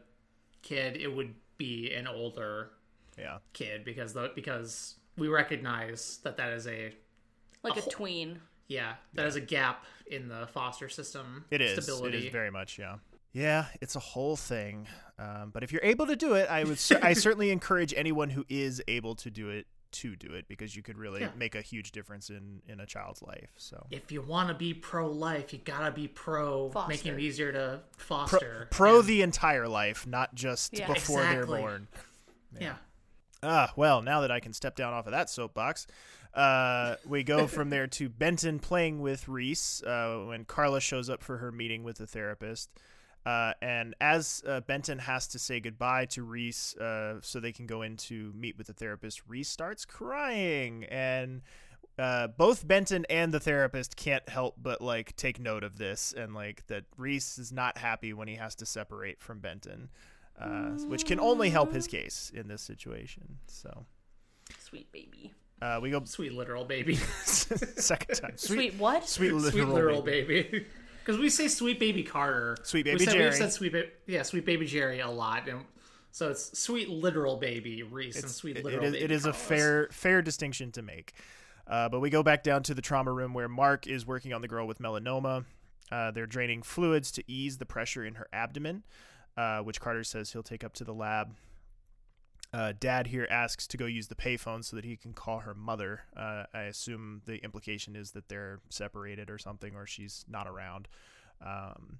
kid, it would be an older Yeah. kid because the because we recognize that that is a like a, whole- tween. yeah that is a gap in the foster system It is. stability. It is very much, yeah. Yeah, it's a whole thing. Um, but if you're able to do it, I would I [laughs] certainly encourage anyone who is able to do it to do it because you could really Yeah. make a huge difference in in a child's life. So If you want to be pro life, you gotta be pro Foster. making it easier to pro, foster. pro the entire life, not just Yeah. before Exactly. they're born. yeah. Ah, well, now that I can step down off of that soapbox, uh, we go from there to Benton playing with Reese uh, when Carla shows up for her meeting with the therapist. Uh, and as uh, Benton has to say goodbye to Reese uh, so they can go in to meet with the therapist, Reese starts crying. And uh, both Benton and the therapist can't help but like take note of this and like that Reese is not happy when he has to separate from Benton, uh, which can only help his case in this situation. So Sweet baby. uh, we go Sweet literal baby. [laughs] second time. Sweet, what? Sweet literal, Sweet literal baby. baby. Because we say sweet baby Carter. Sweet Baby We baby said- Jerry. We've said sweet ba- yeah, sweet baby Jerry a lot. And so it's sweet literal baby Reese and sweet literal it is, baby it is a fair fair distinction to make. Uh, but we go back down to the trauma room where Mark is working on the girl with melanoma. Uh, they're draining fluids to ease the pressure in her abdomen, uh, which Carter says he'll take up to the lab. Uh, Dad here asks to go use the payphone so that he can call her mother. Uh, I assume the implication is that they're separated or something, or she's not around. Um,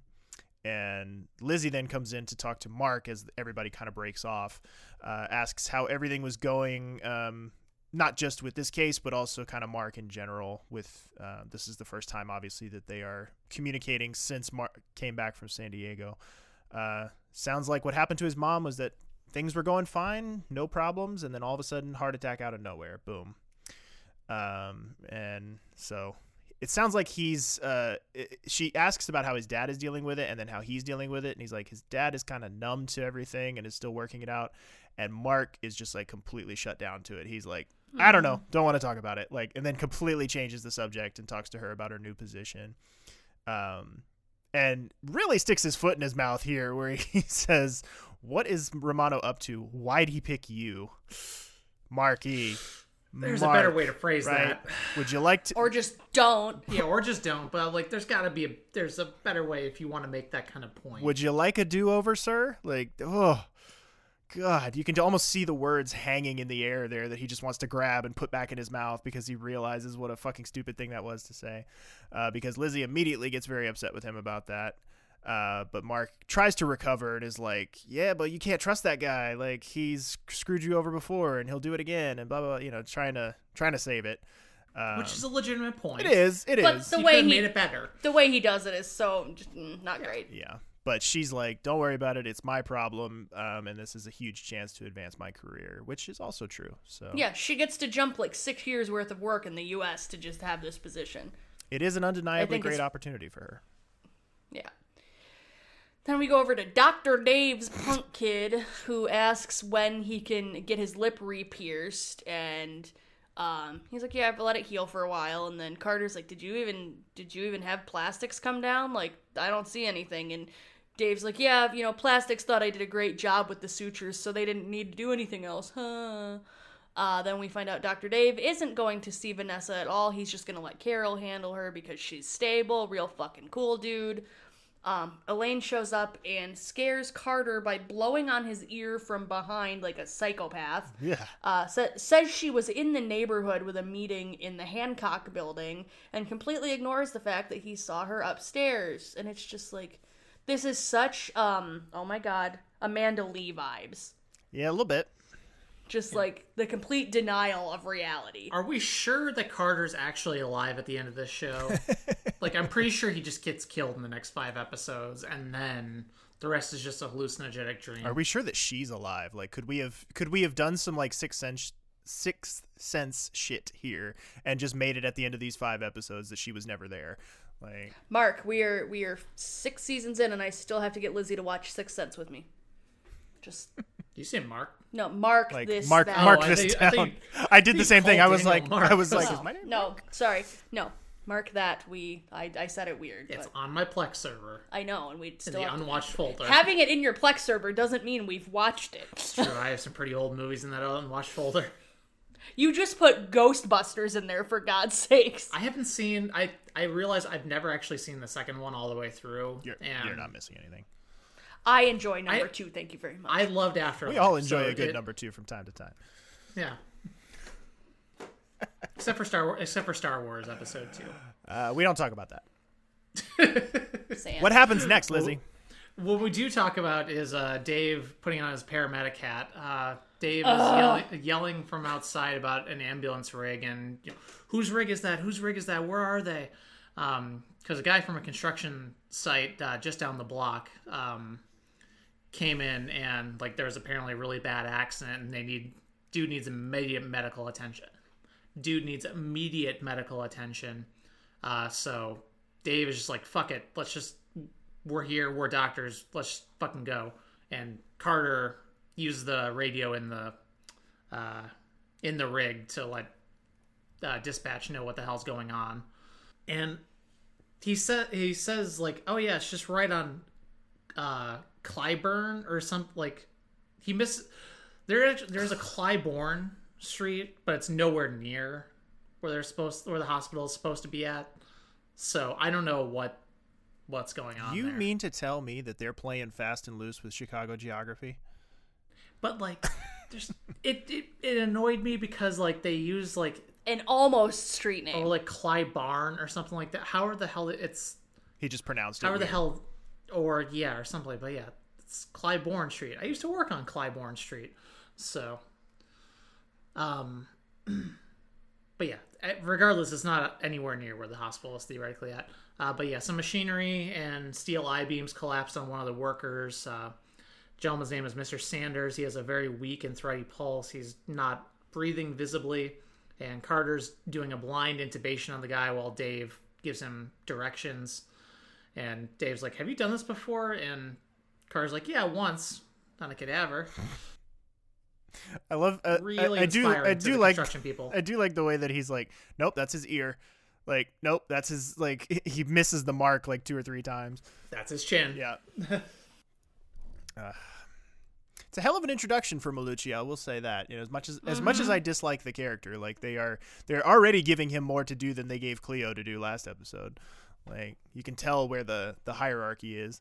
and Lizzie then comes in to talk to Mark as everybody kind of breaks off, uh, asks how everything was going, um, not just with this case, but also kind of Mark in general. With uh, this is the first time, obviously, that they are communicating since Mark came back from San Diego. Uh, sounds like what happened to his mom was that things were going fine, no problems, and then all of a sudden, heart attack out of nowhere, boom. Um, and so it sounds like he's uh i- she asks about how his dad is dealing with it and then how he's dealing with it and he's like his dad is kind of numb to everything and is still working it out and mark is just like completely shut down to it. He's like i don't know don't want to talk about it like and then completely changes the subject and talks to her about her new position. Um and really sticks his foot in his mouth here where he [laughs] says what is romano up to why'd he pick you marky There's a better way to phrase that. would you like to Or just don't. Yeah, or just don't. But like, there's got to be a there's a better way if you want to make that kind of point. Would you like a do over, sir? Like, oh, God. You can almost see the words hanging in the air there that he just wants to grab and put back in his mouth because he realizes what a fucking stupid thing that was to say. Uh, because Lizzie immediately gets very upset with him about that. Uh, but Mark tries to recover and is like, "Yeah, but you can't trust that guy. Like he's screwed you over before, and he'll do it again." And blah blah. blah, You know, trying to trying to save it. Um, Which is a legitimate point. it is. It is. But the He way he made it better. the way he does it is so just, mm, not great. Yeah. But she's like, don't worry about it. It's my problem. Um, and this is a huge chance to advance my career, which is also true. So Yeah, she gets to jump like six years worth of work in the U.S. to just have this position. it is an undeniably great opportunity for her. Yeah. Then we go over to Dr. Dave's punk kid who asks when he can get his lip re-pierced and um, he's like, "Yeah, I've let it heal for a while." And then Carter's like, "Did you even did you even have plastics come down? Like, I don't see anything." And Dave's like, "Yeah, you know, plastics thought I did a great job with the sutures, so they didn't need to do anything else." Huh. Uh, then we find out Dr. Dave isn't going to see Vanessa at all. He's just going to let Carol handle her because she's stable, real fucking cool dude. Um, Elaine shows up and scares Carter by blowing on his ear from behind like a psychopath. Yeah. Uh, sa- says she was in the neighborhood with a meeting in the Hancock building and completely ignores the fact that he saw her upstairs. And it's just like, this is such, um, oh my god, Amanda Lee vibes. Yeah, a little bit. Just like the complete denial of reality. Are we sure that Carter's actually alive at the end of this show? [laughs] like, I'm pretty sure he just gets killed in the next five episodes, and then the rest is just a hallucinogenic dream. Are we sure that she's alive? Like, could we have could we have done some like sixth sense sixth sense shit here and just made it at the end of these five episodes that she was never there? Like, Mark, we are we are six seasons in, and I still have to get Lizzie to watch Sixth Sense with me. Just you say Mark? no, Mark like this mark that. mark Oh, I this think- I down. think- [laughs] I did the same thing. I was Daniel like, Mark. I was like, no, is my name? no, sorry, no. Mark that we I, I said it weird. It's but on my Plex server I know, and we still in still the unwatched folder. having it in your Plex server doesn't mean we've watched it. True, I have some pretty old movies in that unwatched folder. You just put Ghostbusters in there for God's sakes. I haven't seen. I I realize I've never actually seen the second one all the way through. You're, and you're not missing anything. I enjoy number I- two. Thank you very much. I loved Afterlife. We all enjoy so a good it- number two from time to time. Yeah. except for Star Wars, except for Star Wars Episode Two. Uh, we don't talk about that. What happens next, Lizzie? What we do talk about is uh, Dave putting on his paramedic hat. Uh, Dave is yelling, yelling from outside about an ambulance rig and you know, whose rig is that? Whose rig is that? Where are they? Because a guy from a construction site uh, just down the block um, came in and like there was apparently a really bad accident and they need dude needs immediate medical attention. Dude needs immediate medical attention. Uh, so Dave is just like, fuck it, let's just we're here, we're doctors, let's fucking go. And Carter used the radio in the uh, in the rig to let uh, dispatch know what the hell's going on. And he said he says like, oh yeah, it's just right on uh, Clyburn or something. Like he miss there. There's a Clybourne Street, but it's nowhere near where they're supposed where the hospital is supposed to be at. So I don't know what what's going on. You there. mean to tell me that they're playing fast and loose with Chicago geography? But like, there's it, it it annoyed me because like they use like An almost street name. or like Cly Barn or something like that. How are the hell it's He just pronounced it. how are the hell or yeah or like but yeah it's Clybourne Street. I used to work on Clybourne Street, so um, [clears throat] but yeah, eh, regardless, it's not anywhere near where the hospital is theoretically at. Uh, but yeah, some machinery and steel I beams collapsed on one of the workers. Uh, gentleman's name is Mr. Sanders. He has a very weak and thready pulse. He's not breathing visibly, and Carter's doing a blind intubation on the guy while Dave gives him directions. And Dave's like, "Have you done this before?" And Carter's like, "Yeah, once on a cadaver." [laughs] I love. Uh, Really I, I do. I do like. construction people. I do like the way that he's like, nope, that's his ear. Like, nope, that's his. Like, [laughs] he misses the mark like two or three times. That's his chin. Yeah. [laughs] Uh, it's a hell of an introduction for Malucci. I will say that. You know, as much as as much as Mhm. I dislike the character, like they are, they're already giving him more to do than they gave Cleo to do last episode. Like you can tell where the the hierarchy is.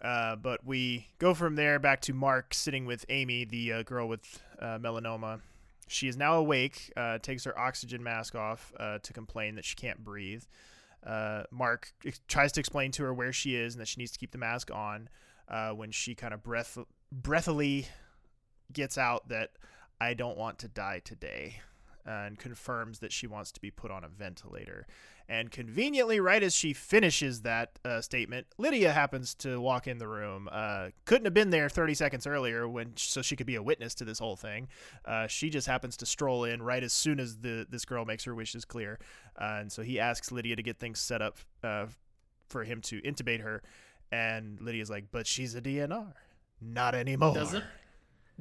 Uh, but we go from there back to Mark sitting with Amy, the uh, girl with uh, melanoma. She is now awake, uh, takes her oxygen mask off uh, to complain that she can't breathe. Uh, Mark ex- tries to explain to her where she is and that she needs to keep the mask on when she kind of breath- breathily gets out that I don't want to die today and confirms that she wants to be put on a ventilator. And conveniently, right as she finishes that uh, statement, Lydia happens to walk in the room. Uh, couldn't have been there 30 seconds earlier when so she could be a witness to this whole thing. Uh, she just happens to stroll in right as soon as the this girl makes her wishes clear, uh, and so he asks Lydia to get things set up uh, for him to intubate her. And Lydia's like, "But she's a DNR, not anymore." Doesn't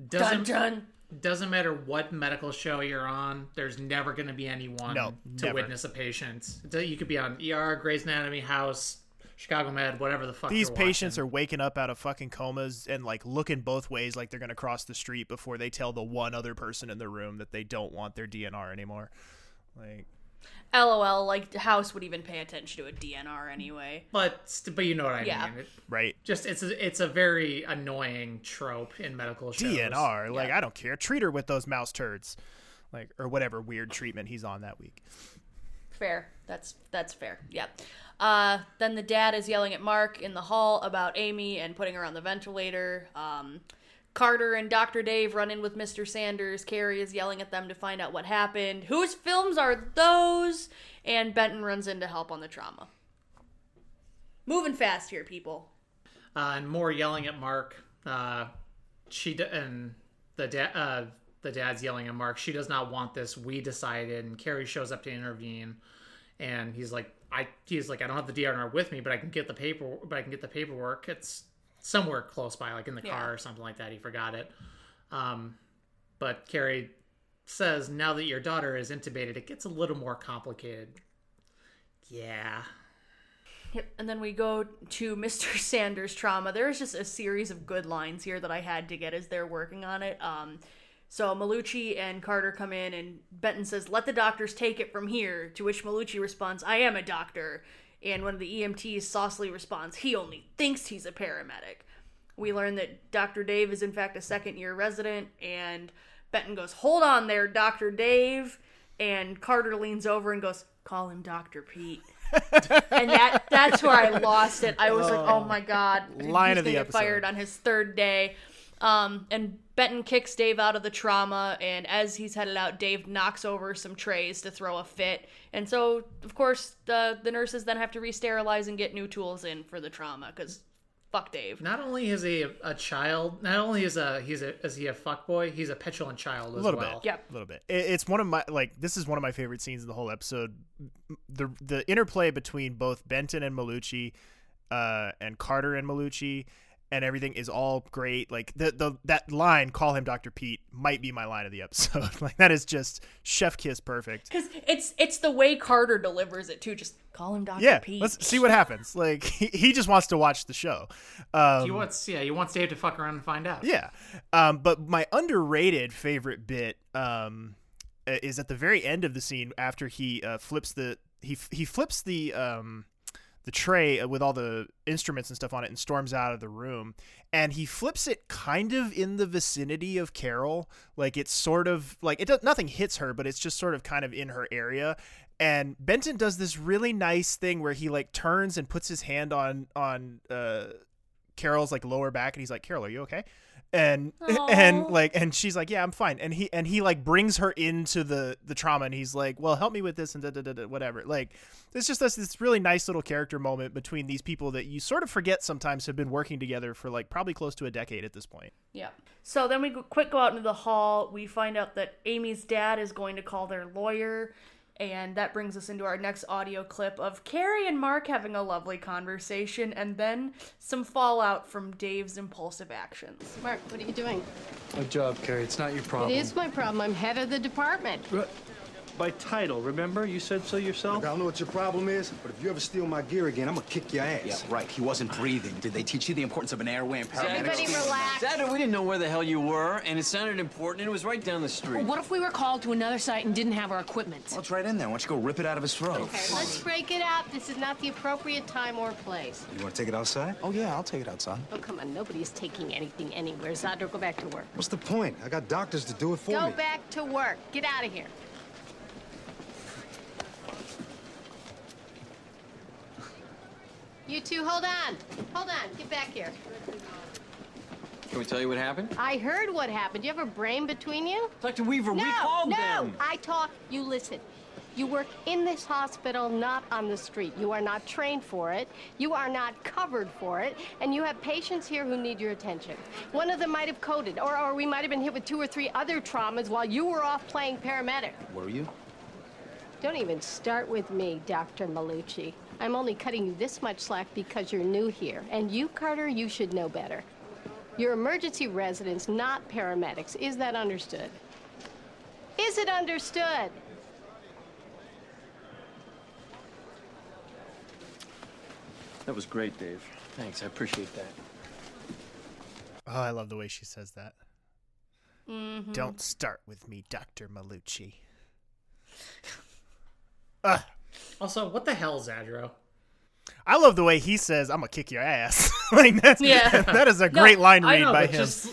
doesn't Dun, dun. Doesn't matter what medical show you're on. There's never going to be anyone No, to never. witness a patient. You could be on ER, Grey's Anatomy, House, Chicago Med, whatever the fuck. These patients are waking up out of fucking comas and like looking both ways like they're gonna cross the street before they tell the one other person in the room that they don't want their DNR anymore. Like LOL, like House would even pay attention to a DNR anyway. But but you know what I Yeah. mean. It, right. just it's a, it's a very annoying trope in medical shows. DNR, like I don't care. Treat her with those mouse turds. Like or whatever weird treatment he's on that week. Fair. That's that's fair. Yeah. Uh, then the dad is yelling at Mark in the hall about Amy and putting her on the ventilator. Um, Carter and Dr. Dave run in with Mr. Sanders. Kerry is yelling at them to find out what happened. Whose films are those? And Benton runs in to help on the trauma. Moving fast here, people. uh, and more yelling at Mark. Uh, she d- and the uh, the dad's yelling at Mark. She does not want this. We decided, and Kerry shows up to intervene, and he's like, I he's like, I don't have the DNR with me, but I can get the paper, but I can get the paperwork. It's somewhere close by, like in the Yeah. car or something like that. He forgot it. Um, but Kerry says, now that your daughter is intubated, it gets a little more complicated. Yeah. Yep. And then we go to [laughs] Mr. Sanders' trauma. There's just a series of good lines here that I had to get as they're working on it. Um, so Malucci and Carter come in, and Benton says, "Let the doctors take it from here." To which Malucci responds, "I am a doctor." And one of the EMTs saucily responds, "He only thinks he's a paramedic." We learn that Dr. Dave is in fact a second year resident, and Benton goes, Hold on there, Dr. Dave. And Carter leans over and goes, Call him Dr. Pete. [laughs] and that that's where I lost it. I was like, oh my god, Line he's of the episode. fired on his third day. Um, and Benton kicks Dave out of the trauma, and as he's headed out, Dave knocks over some trays to throw a fit. And so, of course, the the nurses then have to re-sterilize and get new tools in for the trauma because fuck Dave. Not only is he a, a child, not only is a he's a is he a fuck boy, he's a petulant child as a little well. bit. A little bit. It- It's one of my like this is one of my favorite scenes in the whole episode. The the interplay between both Benton and Malucci, uh, and Carter and Malucci, and everything is all great. Like the the that line, "Call him Doctor Pete," might be my line of the episode. [laughs] like that is just chef kiss perfect. Because it's it's the way Carter delivers it too. Just call him Doctor Yeah, Pete. let's see what happens. Like [laughs] he, he just wants to watch the show. Um, he wants yeah, he wants Dave to fuck around and find out. Yeah. Um, but my underrated favorite bit um, uh, is at the very end of the scene after he uh, flips the he he flips the um, the tray with all the instruments and stuff on it and storms out of the room. And he flips it kind of in the vicinity of Carol. Like it's sort of like it does nothing hits her but it's just sort of kind of in her area. And Benton does this really nice thing where he like turns and puts his hand on on uh Carol's like lower back and he's like, Carol, are you okay? And and like and she's like, Yeah, I'm fine. And he and he like brings her into the the trauma and he's like, Well, help me with this and da, da, da, da, whatever. Like it's just this this really nice little character moment between these people that you sort of forget sometimes have been working together for like probably close to a decade at this point. Yeah. So then we quick go out into the hall. We find out that Amy's dad is going to call their lawyer, and that brings us into our next audio clip of Kerry and Mark having a lovely conversation, and then some fallout from Dave's impulsive actions. Mark, what are you doing? My job, Kerry. It's not your problem. It is my problem. I'm head of the department. By title, remember? You said so yourself? I don't know what your problem is, but if you ever steal my gear again, I'm gonna kick your ass. Yeah, right. He wasn't breathing. Did they teach you the importance of an airway and paramedics? Everybody relax. Dad, we didn't know where the hell you were, and it sounded important, and it was right down the street. Well, what if we were called to another site and didn't have our equipment? Well, it's right in there. Why don't you go rip it out of his throat? Okay, let's break it up. This is not the appropriate time or place. You want to take it outside? Oh, yeah, I'll take it outside. Oh, come on. Nobody's taking anything anywhere. Zadro, go back to work. What's the point? I got doctors to do it for Go me. Go back to work. Get out of here. You two, hold on. Hold on. Get back here. Can we tell you what happened? I heard what happened. Do you have a brain between you? Dr. Weaver, no, we called no. them. I talk, you listen. You work in this hospital, not on the street. You are not trained for it. You are not covered for it. And you have patients here who need your attention. One of them might have coded, or, or we might have been hit with two or three other traumas while you were off playing paramedic. Were you? Don't even start with me, Dr. Malucci. I'm only cutting you this much slack because you're new here. And you, Carter, you should know better. You're emergency residents, not paramedics. Is that understood? Is it understood? That was great, Dave. Thanks, I appreciate that. Oh, I love the way she says that. Mhm. Don't start with me, Dr. Malucci. Ugh. Also, what the hell, Zadro? I love the way he says, "I'm gonna kick your ass." [laughs] like that's Yeah, that is a No, great line I read know, by but him. Just,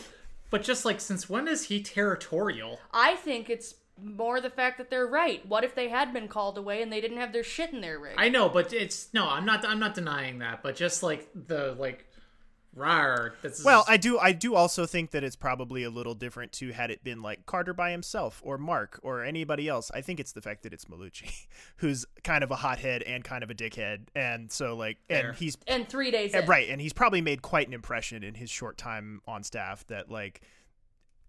but just like, since when is he territorial? I think it's more the fact that they're right. What if they had been called away and they didn't have their shit in their rig? I know, but it's no, I'm not. I'm not denying that. But just like the like, rar. That's Well, I do I do also think that it's probably a little different too had it been like Carter by himself or Mark or anybody else. I think it's the fact that it's Malucci, [laughs] who's kind of a hothead and kind of a dickhead, and so like Fair. and he's And three days and- in. right, and he's probably made quite an impression in his short time on staff that like.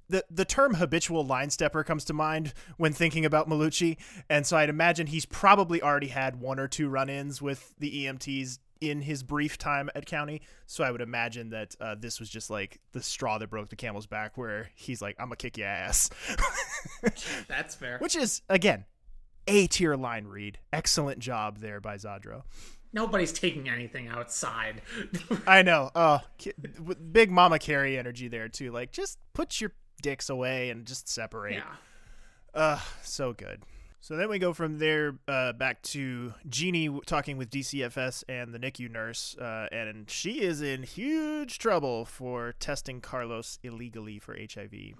The, the term habitual line stepper comes to mind when thinking about Malucci, and so I'd imagine he's probably already had one or two run-ins with the EMTs in his brief time at county. So I would imagine that uh, this was just like the straw that broke the camel's back, where he's like, "I'm gonna kick your ass," [laughs] That's fair. which is again a tier line read. Excellent job there by Zadro. Nobody's taking anything outside. [laughs] I know. Oh, big Mama Kerry energy there too. Like, just put your dicks away and just separate. Yeah. Ugh, so good. So then we go from there uh, back to Jeanie talking with DCFS and the NICU nurse, uh, and she is in huge trouble for testing Carlos illegally for HIV.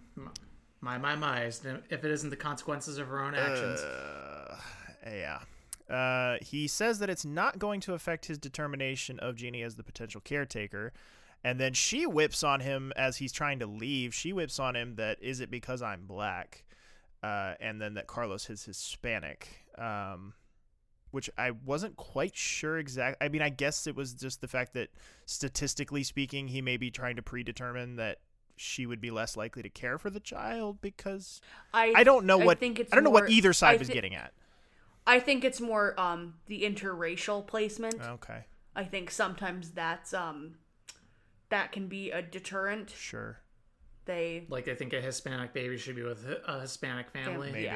My, my, my. If it isn't the consequences of her own actions. Uh, yeah. Uh, he says that it's not going to affect his determination of Jeanie as the potential caretaker. And then she whips on him as he's trying to leave. She whips on him that is it because I'm black? Uh, and then that Carlos is Hispanic. Um, which I wasn't quite sure exactly. I mean, I guess it was just the fact that statistically speaking, he may be trying to predetermine that she would be less likely to care for the child because I I don't know I what think it's I don't know what either side I was getting at. I think it's more um the interracial placement. Okay. I think sometimes that's um that can be a deterrent. Sure. They Like they think a Hispanic baby should be with a Hispanic family. Maybe.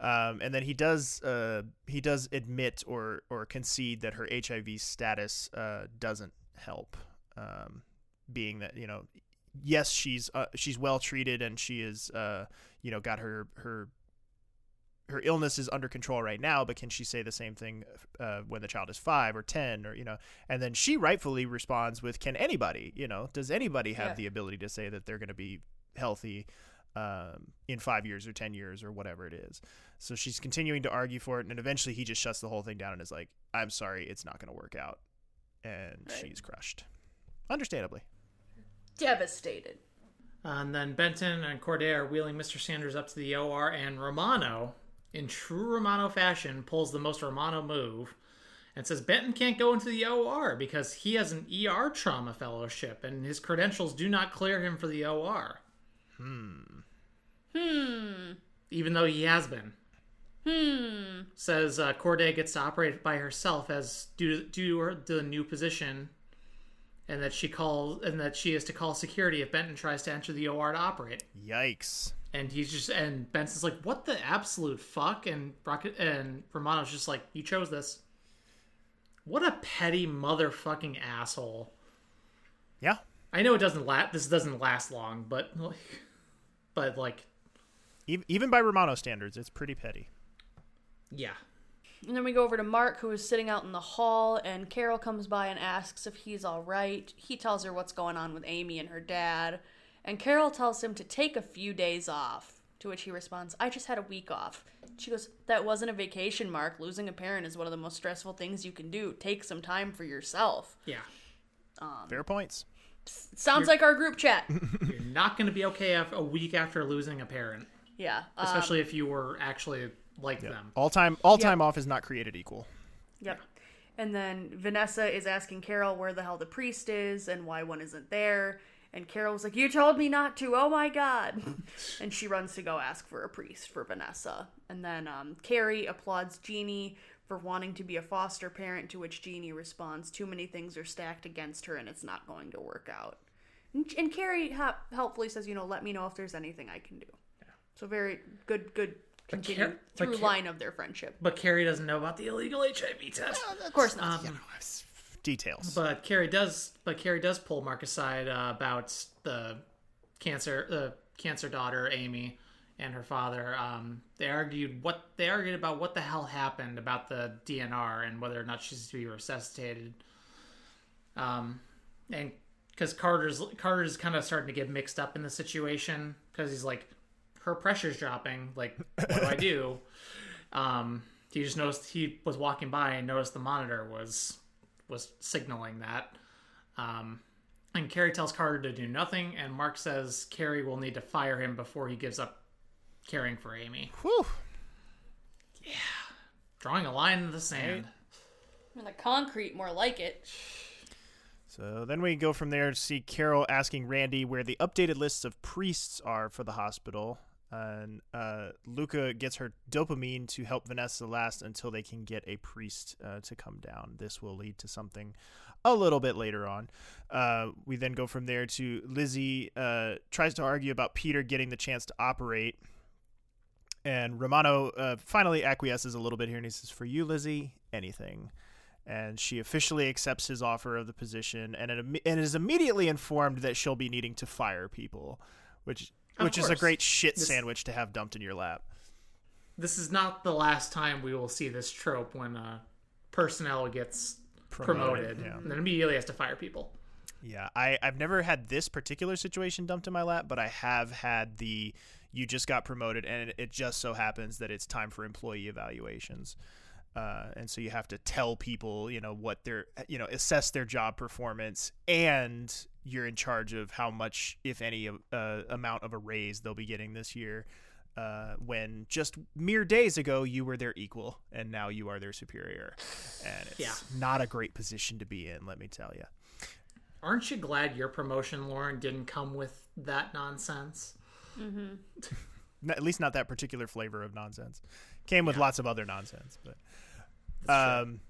Um, and then he does uh, he does admit or or concede that her HIV status uh, doesn't help, um, being that you know, yes she's uh, she's well treated and she is uh, you know got her her her illness is under control right now, but can she say the same thing uh, when the child is five or ten or you know? And then she rightfully responds with, "Can anybody? You know, does anybody have Yeah. the ability to say that they're going to be healthy um, in five years or ten years or whatever it is?" So she's continuing to argue for it, and eventually he just shuts the whole thing down and is like, "I'm sorry, it's not going to work out," and she's crushed, understandably. devastated. And then Benton and Corday are wheeling Mr. Sanders up to the OR, and Romano, in true Romano fashion, pulls the most Romano move and says Benton can't go into the OR because he has an ER trauma fellowship and his credentials do not clear him for the OR, Hmm. Hmm. even though he has been. Hmm. Says uh, Corday gets to operate by herself as due to, due to her, the new position, and that she calls and that she is to call security if Benton tries to enter the OR to operate. Yikes! And he's just and Benson's like, "What the absolute fuck?" And Rocket and Romano's just like, "You chose this." What a petty motherfucking asshole. Yeah. I know it doesn't last. This doesn't last long, but like, but like, Even even by Romano standards, it's pretty petty. yeah. And then we go over to Mark, who is sitting out in the hall, and Carol comes by and asks if he's all right. He tells her what's going on with Amy and her dad, and Carol tells him to take a few days off. To which he responds, I just had a week off. She goes, That wasn't a vacation, Mark. Losing a parent is one of the most stressful things you can do. Take some time for yourself. Yeah. Um, Fair points. sounds You're- like our group chat. [laughs] You're not going to be okay af- a week after losing a parent, yeah. um, especially if you were actually like them. All time all Yep. time off is not created equal. Yep. And then Vanessa is asking Carol where the hell the priest is and why one isn't there. And Carol was like, You told me not to. Oh my God. [laughs] and she runs to go ask for a priest for Vanessa. And then um, Kerry applauds Jeanie for wanting to be a foster parent, to which Jeanie responds, Too many things are stacked against her and it's not going to work out. And, and Kerry ha- helpfully says, You know, let me know if there's anything I can do. Yeah. So, very good, good continued Car- through Car- line of their friendship. But Kerry doesn't know about the illegal HIV test. Of course not. Um, Details. But Kerry does. But Kerry does pull Mark aside uh, about the cancer, the cancer daughter Amy and her father. Um, they argued what they argued about what the hell happened about the DNR and whether or not she's to be resuscitated. Um, and because Carter's Carter's kind of starting to get mixed up in the situation because he's like, her pressure's dropping. Like, what do I do? [laughs] Um, he just noticed he was walking by and noticed the monitor was was signaling that. Um, and Kerry tells Carter to do nothing, and Mark says Kerry will need to fire him before he gives up caring for Amy. Whew. Yeah. Drawing a line in the sand. And the concrete, more like it. So then we go from there to see Carol asking Randi where the updated lists of priests are for the hospital. And uh, Luka gets her dopamine to help Vanessa last until they can get a priest uh, to come down. This will lead to something a little bit later on. Uh, we then go from there to Lizzie uh, tries to argue about Peter getting the chance to operate. And Romano uh, finally acquiesces a little bit here and he says, For you, Lizzie, anything and she officially accepts his offer of the position and it, and is immediately informed that she'll be needing to fire people which Of which is a great shit This- sandwich to have dumped in your lap this is not the last time we will see this trope when uh, personnel gets promoted, Promoted, yeah. and then immediately has to fire people. Yeah, I, I've never had this particular situation dumped in my lap, but I have had the you just got promoted and it, it just so happens that it's time for employee evaluations. Uh, and so you have to tell people, you know, what their, you know, assess their job performance, and you're in charge of how much, if any, uh, amount of a raise they'll be getting this year. Uh, when just mere days ago you were their equal, and now you are their superior, and it's Yeah. not a great position to be in, let me tell you. Aren't you glad your promotion, Lauren, didn't come with that nonsense? Mm-hmm. [laughs] At least not that particular flavor of nonsense. Came with lots of other nonsense, but um,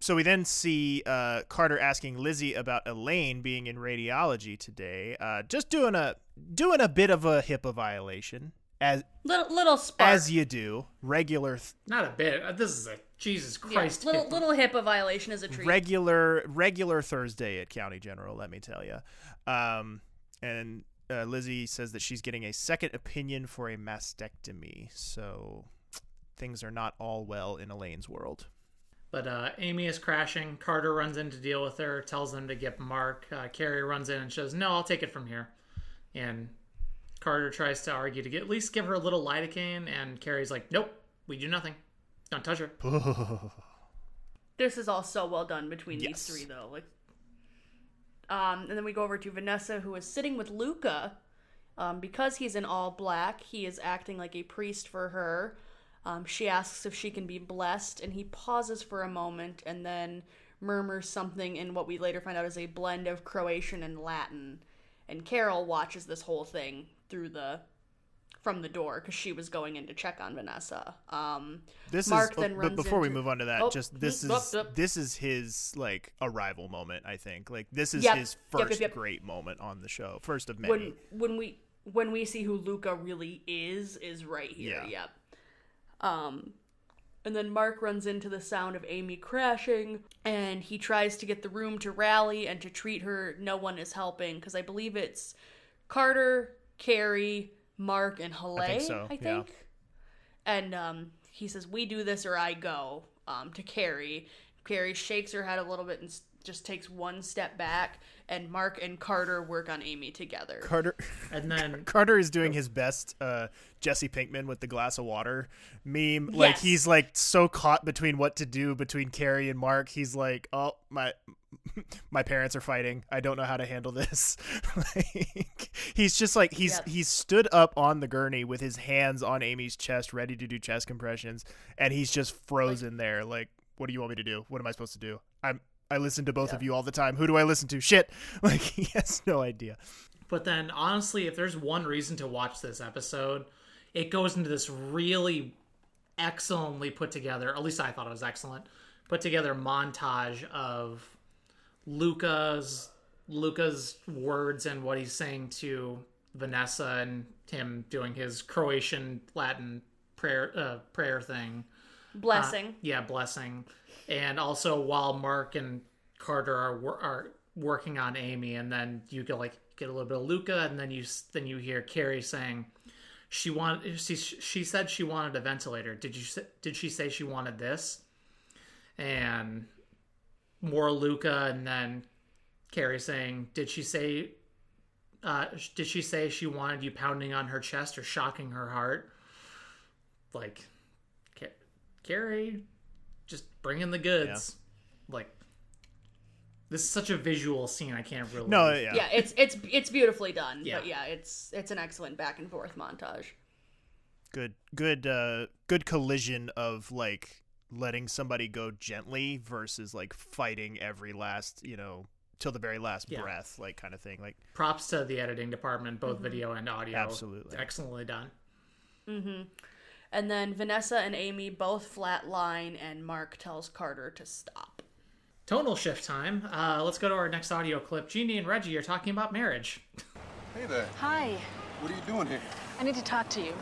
so we then see uh, Carter asking Lizzie about Elaine being in radiology today, uh, just doing a doing a bit of a HIPAA violation as Little little spark. as you do regular th- Not a bit. Uh, This is a Jesus Yeah, Christ. little hip- little HIPAA violation is a treat. regular regular Thursday at County General. Let me tell you. Um, and uh, Lizzie says that she's getting a second opinion for a mastectomy, so things are not all well in Elaine's world. But uh, Amy is crashing. Carter runs in to deal with her, tells them to get Mark. Uh, Kerry runs in and says, "No, I'll take it from here." And Carter tries to argue to get, at least give her a little lidocaine, and Kerry's like, "Nope, we do nothing. Don't touch her." [laughs] This is all so well done between Yes. these three, though. Like, um, and then we go over to Vanessa, who is sitting with Luka. Um, because he's in all black, he is acting like a priest for her. Um, she asks if she can be blessed, and he pauses for a moment and then murmurs something in what we later find out is a blend of Croatian and Latin. And Carol watches this whole thing through the from the door because she was going in to check on Vanessa. Um, This Mark is, then oh, runs but before we move on to that, Oh, just this mm, is oh, oh. this is his like arrival moment. I think like this is Yep. his Yep, yep, first yep. great moment on the show, first of many. when when we when we see who Luka really is is right here. Yeah. Yep. Um and then Mark runs into the sound of Amy crashing and he tries to get the room to rally and to treat her. No one is helping because I believe it's Carter, Kerry, Mark and Haleh, I think so, I yeah. And um he says we do this or I go um to Kerry. Kerry shakes her head a little bit and just takes one step back and Mark and Carter work on Amy together. Carter [laughs] and then [laughs] Carter is doing his best uh Jesse Pinkman with the glass of water meme. Like he's like so caught between what to do between Kerry and Mark. He's like, "Oh, my [laughs] my parents are fighting. I don't know how to handle this." like he's just like he's Yep. he's stood up on the gurney with his hands on Amy's chest ready to do chest compressions and he's just frozen there like, "What do you want me to do? What am I supposed to do? I'm I listen to both of you all the time. Who do I listen to? Shit." [laughs] Like he has no idea. But then, honestly, if there's one reason to watch this episode, it goes into this really excellently put together, at least I thought it was excellent, put together montage of Luka's Luka's words and what he's saying to Vanessa and him doing his Croatian Latin prayer uh, prayer thing. Blessing. Uh, yeah, blessing. And also while Mark and Carter are are working on Amy, and then you get like get a little bit of Luka, and then you then you hear Kerry saying she wanted she she said she wanted a ventilator. Did you did she say she wanted this? And more Luka, and then Kerry saying, did she say uh, did she say she wanted you pounding on her chest or shocking her heart? Like, Kerry, just bringing the goods. Like, this is such a visual scene. I can't really. No, yeah. yeah, it's it's it's beautifully done. Yeah. But yeah, it's it's an excellent back and forth montage. good good uh good collision of like letting somebody go gently versus like fighting every last you know till the very last Yeah. breath like kind of thing like Props to the editing department, both Mhm. video and audio. Absolutely. excellently done. hmm And then Vanessa and Amy both flatline, and Mark tells Carter to stop. Tonal shift time. Uh, let's go to our next audio clip. Jeanie and Reggie are talking about marriage. Hey there. Hi. What are you doing here? I need to talk to you.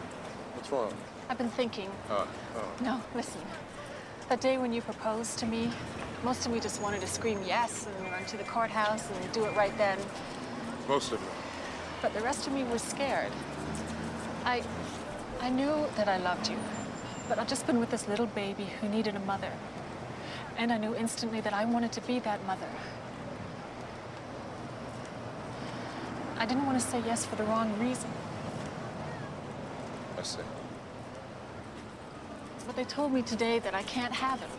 What's wrong? I've been thinking. Uh, oh. No, listen. That day when you proposed to me, most of me just wanted to scream yes and run to the courthouse and do it right then. Most of it. But the rest of me was scared. I I knew that I loved you. But I'd just been with this little baby who needed a mother. And I knew instantly that I wanted to be that mother. I didn't want to say yes for the wrong reason. I see. But they told me today that I can't have him.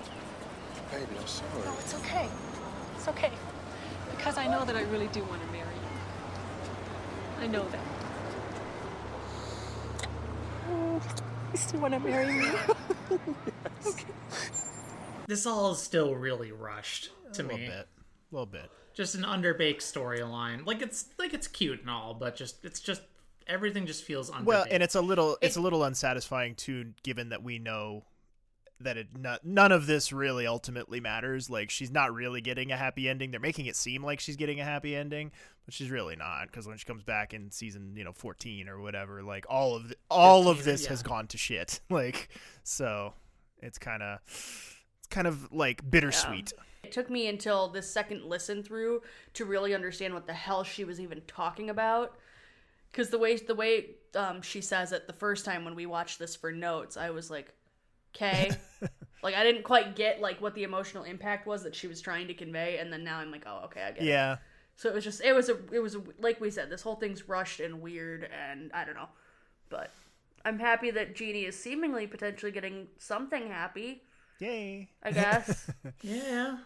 Baby, I'm sorry. No, it's okay. It's okay. Because I know that I really do want to marry you. I know that. [laughs] Oh, you still want to marry me? okay. This all is still really rushed to A little bit. A little bit. Just an underbaked storyline. Like it's like it's cute and all, but just it's just everything just feels underbaked. Well, and it's a little it's a little unsatisfying too, given that we know that it none of this really ultimately matters. Like she's not really getting a happy ending. They're making it seem like she's getting a happy ending, but she's really not. Because when she comes back in season, you know, fourteen or whatever, like all of the, all of 15, this has gone to shit. [laughs] Like so, it's kind of it's kind of like bittersweet. It took me until this second listen through to really understand what the hell she was even talking about. Because the way the way um, she says it the first time when we watched this for notes, I was like, "Okay," [laughs] like I didn't quite get like what the emotional impact was that she was trying to convey, and then now I'm like, "Oh, okay, I get it." Yeah. So it was just it was a it was a, like we said, this whole thing's rushed and weird, and I don't know, but I'm happy that Jeanie is seemingly potentially getting something happy. Yay! I guess. [laughs] yeah.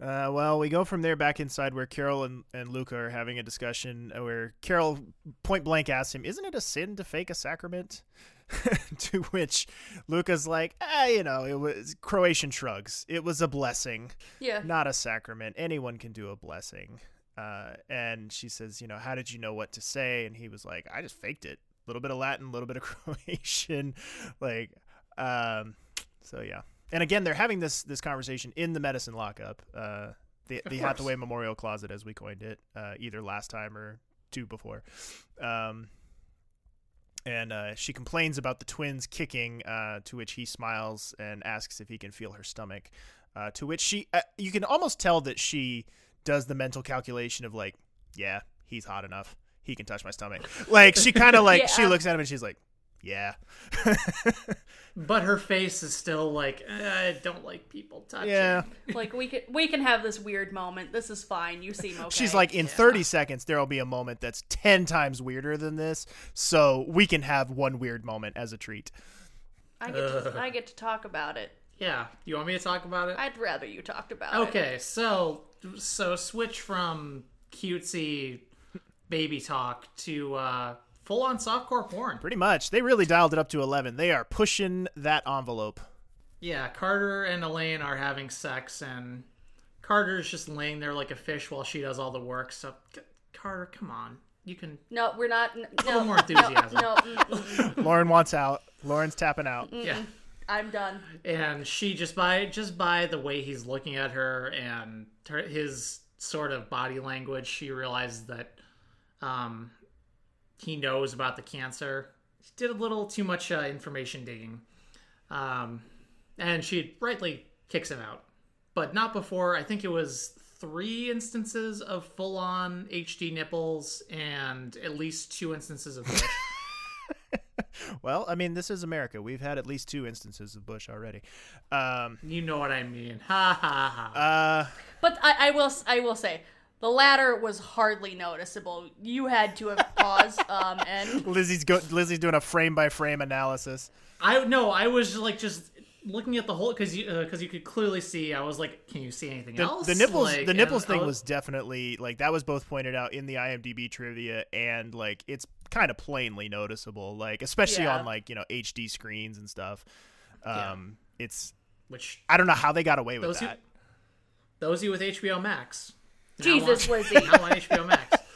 Uh, well, we go from there back inside where Carol and, and Luka are having a discussion uh, where Carol point blank asks him, Isn't it a sin to fake a sacrament? [laughs] to which Luka's like, ah, you know, it was Croatian shrugs. It was a blessing. Yeah. Not a sacrament. Anyone can do a blessing. Uh, and she says, you know, how did you know what to say? And he was like, I just faked it. A little bit of Latin, a little bit of [laughs] Croatian. like, um, so yeah. And again, they're having this this conversation in the medicine lockup, uh, the the. Hathaway Memorial Closet, as we coined it, uh, either last time or two before. Um, and uh, she complains about the twins kicking, uh, to which he smiles and asks if he can feel her stomach. Uh, to which she, uh, you can almost tell that she does the mental calculation of like, yeah, he's hot enough, he can touch my stomach. Like she kind of like she looks at him and she's like, yeah. But her face is still like "Eh, I don't like people touching. Yeah. [laughs] like we can we can have this weird moment. This is fine. You seem [laughs] okay. She's like, in 30 seconds, there will be a moment that's 10 times weirder than this. So we can have one weird moment as a treat. I get to, I get to talk about it. Yeah. You want me to talk about it? I'd rather you talked about it. Okay, so so switch from cutesy baby talk to uh, full on softcore porn. Pretty much. They really dialed it up to 11. They are pushing that envelope. Yeah, Carter and Elaine are having sex, and Carter's just laying there like a fish while she does all the work. So, Carter, come on, you can. No, we're not. n- A No, little more enthusiasm. No, no Lauren wants out. Lauren's tapping out. mm, Yeah. I'm done. and she just by just by the way he's looking at her and her, his sort of body language she realizes that um he knows about the cancer. She did a little too much uh, information digging. Um and she rightly kicks him out. But not before i think it was three instances of full-on hd nipples and at least two instances of bush. [laughs] Well, I mean, this is America. We've had at least two instances of Bush already. Um, you know what i mean. Ha ha ha. uh, But I, I will I will say the latter was hardly noticeable. You had to have [laughs] paused um, and Lizzie's go- Lizzie's doing a frame by frame analysis. I no, I was like just looking at the whole because you because you could clearly see. I was like, can you see anything The, else? the nipples, Like, the nipples thing was definitely like that was both pointed out in the IMDb trivia and like it's kind of plainly noticeable, like especially Yeah. on like you know HD screens and stuff. Um, it's which I don't know how they got away with those who, that. those of you with HBO Max. Now Jesus, on- Lizzie. Now on HBO Max. [laughs]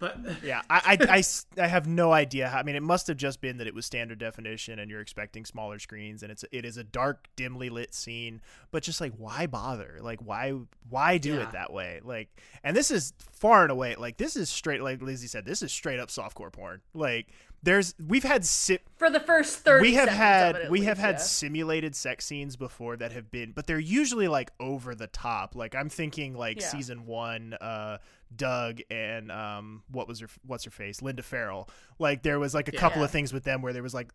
But Yeah, I I I have no idea. How, I mean, it must have just been that it was standard definition, and you're expecting smaller screens, and it's it is a dark, dimly lit scene. But just like, why bother? Like, why why do Yeah. it that way? Like, and this is far and away like this is straight. Like Lizzie said, this is straight up softcore porn. Like, there's we've had si- for the first thirty. we have had of it, at we have had yeah. simulated sex scenes before that have been but they're usually like over the top like i'm thinking like Yeah. season one uh doug and um what was her what's her face linda farrell like there was like a couple of things with them where there was like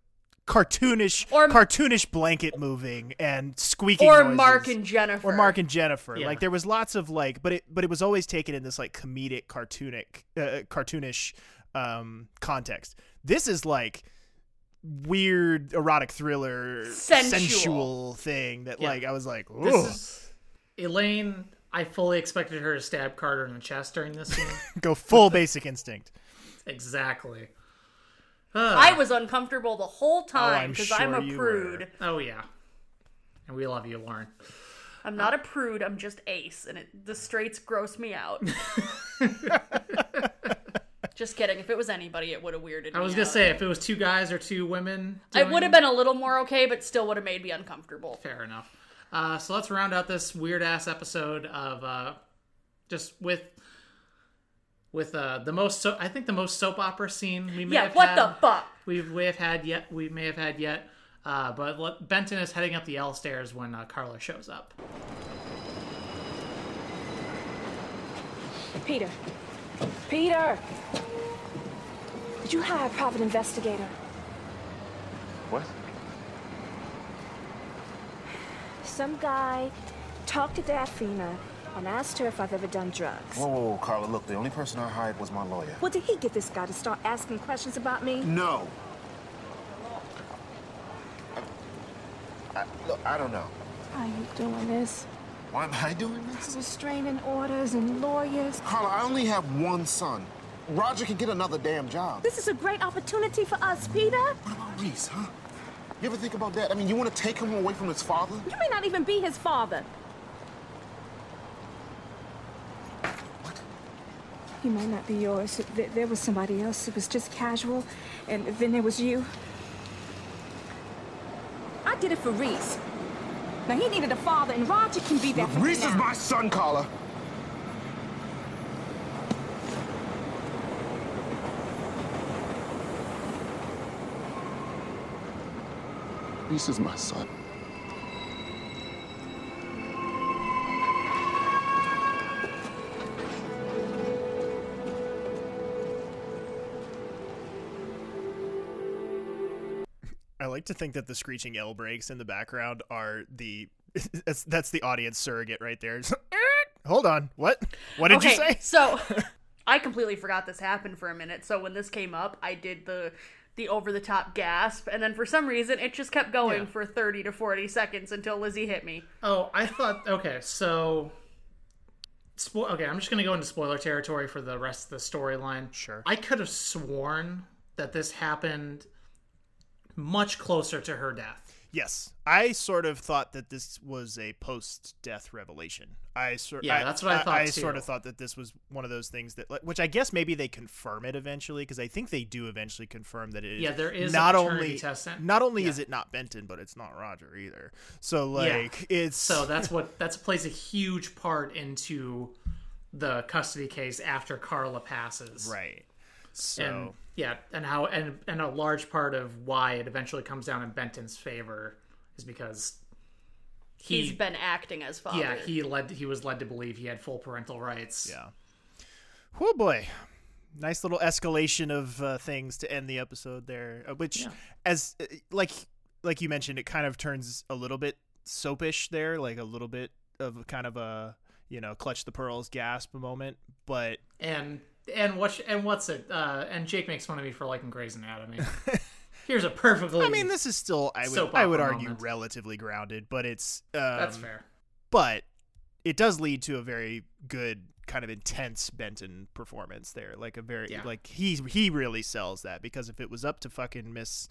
cartoonish Or- cartoonish blanket moving and squeaking Or noises. Mark and Jennifer. or Mark and Jennifer. Yeah. Like there was lots of like, but it but it was always taken in this like comedic, cartoonic, uh, cartoonish um, context. This is like weird erotic thriller Sensual. sensual thing that Yeah. like I was like, This is Elaine. I fully expected her to stab Carter in the chest during this scene. [laughs] go full basic instinct. exactly. I was uncomfortable the whole time I'm because I'm, a prude. Oh yeah, and we love you, Lauren. I'm not a prude. I'm just ace, and it, the straights gross me out. [laughs] just kidding. If it was anybody, it would have weirded me I was gonna out. say if it was two guys or two women, I would have been a little more okay, but still would have made me uncomfortable. Fair enough. Uh, so let's round out this weird ass episode of uh, just with with uh, the most so I think the most soap opera scene we may Yeah, have what had, the fuck? we may have had yet we may have had yet. Uh, but let, Benton is heading up the L stairs when uh, Carla shows up. Peter. Peter! Did you hire a private investigator? What? Some guy talked to Daphne and asked her if I've ever done drugs. Whoa, whoa, whoa, Carla, look, the only person I hired was my lawyer. Well, did he get this guy to start asking questions about me? No. I, look, I don't know. How you doing this? Why am I doing this? Restraining orders and lawyers. Carla, I only have one son. Roger can get another damn job. This is a great opportunity for us, Peter. What about Reese, huh? You ever think about that? I mean, you want to take him away from his father? You may not even be his father. What? He may not be yours. There was somebody else. It was just casual. And then there was you. I did it for Reese. Now, he needed a father, and Roger can be that Reese is my son, Carla. Reese is my son. I like to think that the screeching L breaks in the background are the [laughs] that's, that's the audience surrogate right there. Hold on, what? What did okay, you say? so [laughs] I completely forgot this happened for a minute. So when this came up, I did the the over the top gasp, and then for some reason it just kept going Yeah. for thirty to forty seconds until Lizzie hit me. Oh, I thought okay, so spo- okay, I'm just gonna go into spoiler territory for the rest of the storyline. Sure. I could have sworn that this happened much closer to her death. Yes, I sort of thought that this was a post-death revelation. I sort Yeah, I- that's what I thought, I, too. sort of thought that this was one of those things that, which I guess maybe they confirm it eventually because I think they do eventually confirm that it is. Yeah, there is not only not only yeah. is it not Benton, but it's not Roger either. So Yeah. like it's so that's what that's plays a huge part into the custody case after Carla passes. right. So and yeah, and how and and a large part of why it eventually comes down in Benton's favor is because he He's been acting as father. yeah he led he was led to believe he had full parental rights. Yeah. Oh boy, nice little escalation of uh, things to end the episode there. uh, Which, Yeah. as uh, like like you mentioned, it kind of turns a little bit soapish there, like a little bit of kind of a you know clutch the pearls gasp moment. But And and what and what's it? Uh, and Jake makes fun of me for liking Grey's Anatomy. [laughs] Here's a perfectly. I mean, this is still I would I would argue moment. relatively grounded, but it's um, That's fair. But it does lead to a very good kind of intense Benton performance there. Like a very Yeah. like he he really sells that because if it was up to fucking Miss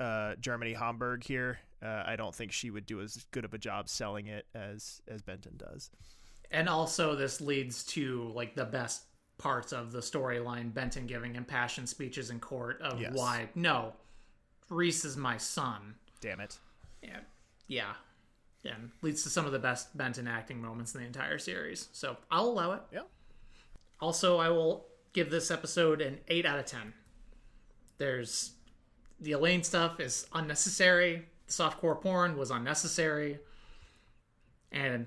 uh, Germany Hamburg here, uh, I don't think she would do as good of a job selling it as as Benton does. And also, this leads to like the best parts of the storyline: Benton giving impassioned speeches in court of Yes. why no, Reese is my son. Damn it. Yeah, yeah, and leads to some of the best Benton acting moments in the entire series. So I'll allow it. Yeah. Also, I will give this episode an eight out of ten. There's the Elaine stuff is unnecessary. The softcore porn was unnecessary, and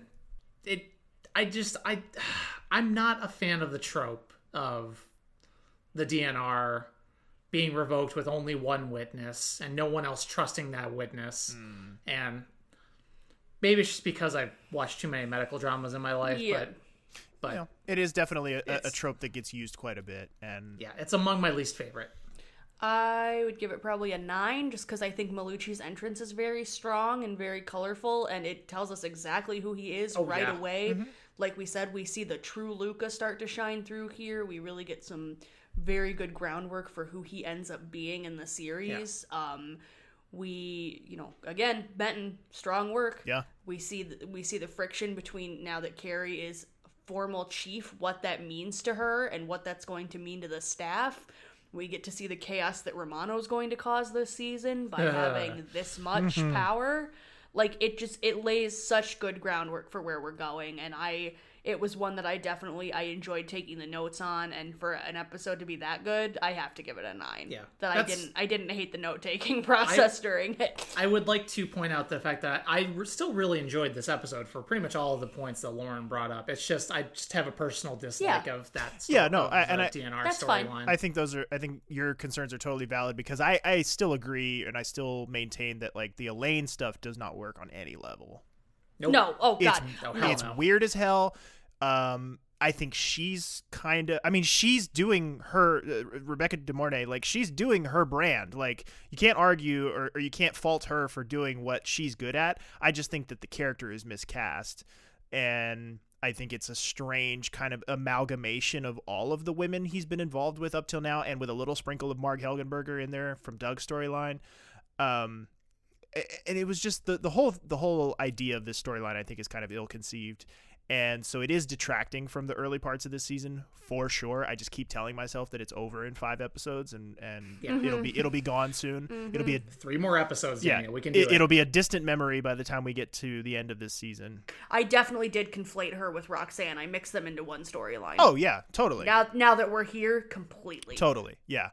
it. I just I [sighs] I'm not a fan of the trope of the DNR being revoked with only one witness and no one else trusting that witness. And maybe it's just because I've watched too many medical dramas in my life, Yeah. but but You know, it is definitely a, a, a trope that gets used quite a bit, and yeah, it's among my least favorite. I would give it probably a nine, just because I think Malucci's entrance is very strong and very colorful, and it tells us exactly who he is Oh, right yeah. away. Mhm. Like we said, we see the true Luka start to shine through here. We really get some very good groundwork for who he ends up being in the series. Um, we, you know, again, Benton, strong work. Yeah. We see the, we see the friction between now that Kerry is formal chief, what that means to her, and what that's going to mean to the staff. We get to see the chaos that Romano's going to cause this season by [laughs] having this much Mm-hmm. Mhm. power. Like it just it lays such good groundwork for where we're going, and I it was one that I definitely I enjoyed taking the notes on, and for an episode to be that good, I have to give it a nine. Yeah. that I didn't I didn't hate the note taking [laughs] process during it. I would like to point out the fact that I re- still really enjoyed this episode for pretty much all of the points that Lauren brought up. It's just I just have a personal dislike Yeah. of that. yeah, sto- no, of I, the and I, DNR That's fine. storyline. I think those are. I think your concerns are totally valid because I, I still agree and I still maintain that like the Elaine stuff does not work on any level. Nope. No, oh It's, god, Oh, hell it's no. weird as hell. Um, I think she's kind of. I mean, she's doing her uh, Rebecca De Mornay. Like she's doing her brand. Like you can't argue or, or you can't fault her for doing what she's good at. I just think that the character is miscast, and I think it's a strange kind of amalgamation of all of the women he's been involved with up till now, and with a little sprinkle of Marg Helgenberger in there from Doug's storyline. Um, and it was just the the whole the whole idea of this storyline I think is kind of ill conceived. And so it is detracting from the early parts of this season for sure. I just keep telling myself that it's over in five episodes and and Yeah. it'll be it'll be [laughs] gone soon. It'll be a mm-hmm. Three more episodes. yeah, Daniel. we can do it. it, will be a distant memory by the time we get to the end of this season. I definitely did conflate her with Roxanne. I mixed them into one storyline. Oh yeah, totally. Now now that we're here, completely. Totally. Yeah.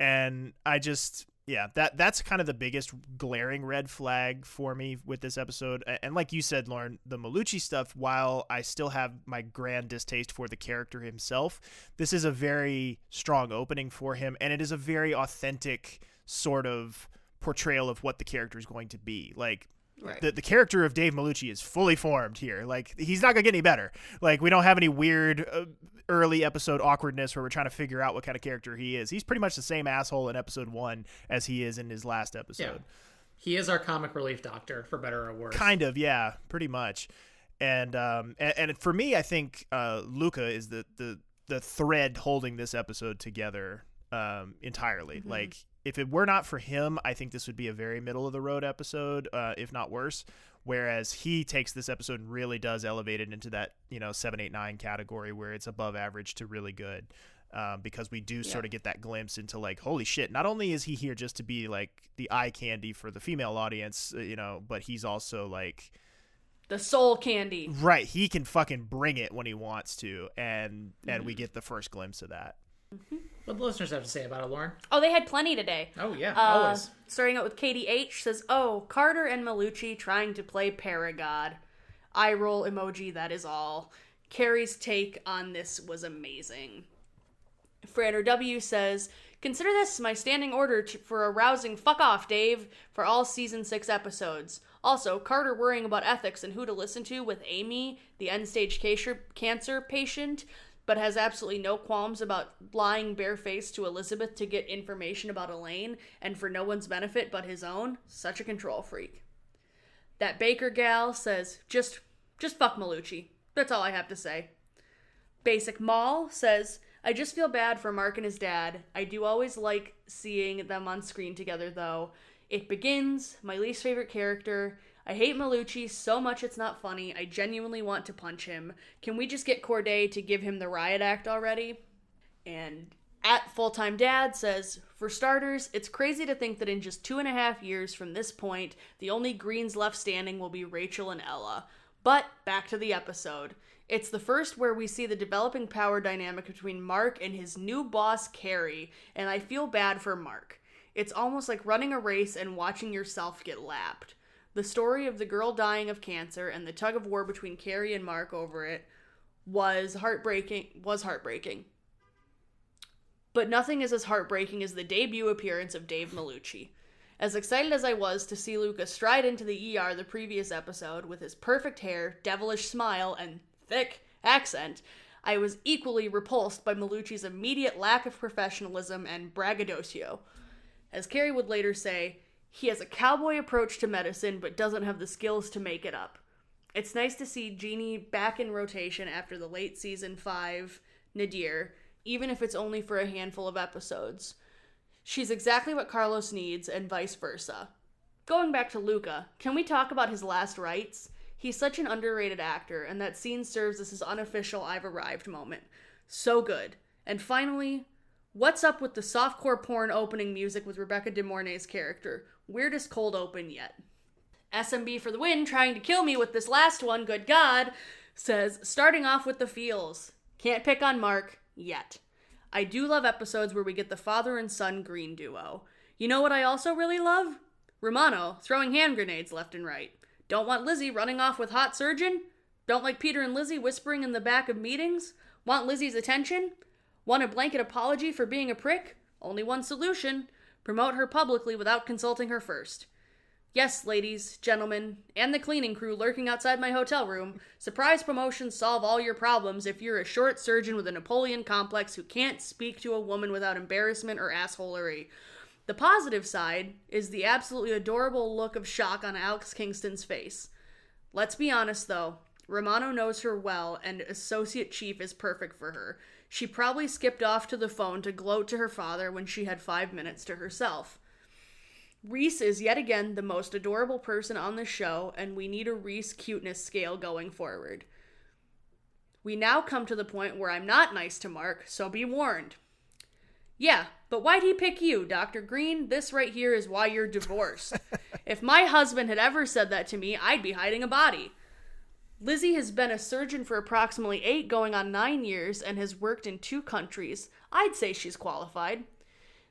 And I just yeah, that that's kind of the biggest glaring red flag for me with this episode. And like you said, Lauren, the Malucci stuff, while I still have my grand distaste for the character himself, this is a very strong opening for him and it is a very authentic sort of portrayal of what the character is going to be. Like Right. the, the character of Dave Malucci is fully formed here. Like he's not gonna get any better. Like we don't have any weird uh, early episode awkwardness where we're trying to figure out what kind of character he is. He's pretty much the same asshole in episode one as he is in his last episode. Yeah. He is our comic relief doctor, for better or worse. Kind of, yeah, pretty much. And um and, and for me, I think uh Luka is the the the thread holding this episode together um entirely. Mm-hmm. Like if it were not for him, I think this would be a very middle of the road episode, uh, if not worse. Whereas he takes this episode and really does elevate it into that you know seven, eight, nine category where it's above average to really good. Um, because we do sort of get that glimpse into like, holy shit! Not only is he here just to be like the eye candy for the female audience, uh, you know, but he's also like, The soul candy. right? He can fucking bring it when he wants to, and and we get the first glimpse of that. What do the listeners have to say about it, Lauren? Oh, they had plenty today. Oh yeah, Uh, always. Starting out with Katie H says, "Oh, Carter and Malucci trying to play Paragod." Eye roll emoji. That is all. Kerry's take on this was amazing. Frander W says, "Consider this my standing order to, for a rousing fuck off, Dave, for all season six episodes." Also, Carter worrying about ethics and who to listen to with Amy, the end stage cancer patient, but has absolutely no qualms about lying barefaced to Elizabeth to get information about Elaine and for no one's benefit but his own. Such a control freak. That Baker gal says, "Just, just fuck Malucci." That's all I have to say. Basic Mall says, I just feel bad for Mark and his dad. I do always like seeing them on screen together, though. It begins, my least favorite character. I hate Malucci so much it's not funny. I genuinely want to punch him. Can we just get Corday to give him the riot act already? And at Full Time Dad says, For starters, it's crazy to think that in just two and a half years from this point, the only Greens left standing will be Rachel and Ella. But back to the episode. It's the first where we see the developing power dynamic between Mark and his new boss, Kerry, and I feel bad for Mark. It's almost like running a race and watching yourself get lapped. The story of the girl dying of cancer and the tug of war between Kerry and Mark over it was heartbreaking was heartbreaking. But nothing is as heartbreaking as the debut appearance of Dave Malucci. As excited as I was to see Luka stride into the ER the previous episode with his perfect hair, devilish smile, and thick accent, I was equally repulsed by Malucci's immediate lack of professionalism and braggadocio. As Kerry would later say, he has a cowboy approach to medicine but doesn't have the skills to make it up. It's nice to see Jeanie back in rotation after the late season 5 nadir, even if it's only for a handful of episodes. She's exactly what Carlos needs, and vice versa. Going back to Luka, can we talk about his last rites? He's such an underrated actor, and that scene serves as his unofficial I've arrived moment. So good. And finally, what's up with the softcore porn opening music with Rebecca De Mornay's character? Weirdest cold open yet. SMB for the win, trying to kill me with this last one, good God, says, starting off with the feels. Can't pick on Mark yet. I do love episodes where we get the father and son green duo. You know what I also really love? Romano throwing hand grenades left and right. Don't want Lizzie running off with hot surgeon? Don't like Peter and Lizzie whispering in the back of meetings? Want Lizzie's attention? Want a blanket apology for being a prick? Only one solution promote her publicly without consulting her first. Yes, ladies, gentlemen, and the cleaning crew lurking outside my hotel room, surprise promotions solve all your problems if you're a short surgeon with a Napoleon complex who can't speak to a woman without embarrassment or assholery. The positive side is the absolutely adorable look of shock on Alex Kingston's face. Let's be honest though, Romano knows her well, and Associate Chief is perfect for her. She probably skipped off to the phone to gloat to her father when she had five minutes to herself. Reese is yet again the most adorable person on the show, and we need a Reese cuteness scale going forward. We now come to the point where I'm not nice to Mark, so be warned. Yeah, but why'd he pick you, Dr. Green? This right here is why you're divorced. [laughs] if my husband had ever said that to me, I'd be hiding a body. Lizzie has been a surgeon for approximately eight, going on nine years, and has worked in two countries. I'd say she's qualified.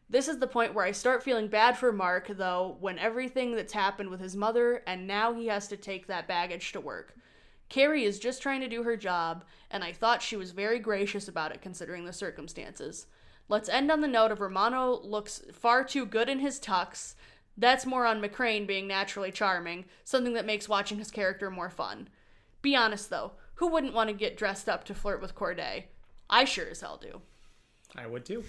This is the point where I start feeling bad for Mark, though, when everything that's happened with his mother, and now he has to take that baggage to work. Kerry is just trying to do her job, and I thought she was very gracious about it considering the circumstances. Let's end on the note of Romano looks far too good in his tux. That's more on McCrane being naturally charming, something that makes watching his character more fun. Be honest though, who wouldn't want to get dressed up to flirt with Corday? I sure as hell do. I would too.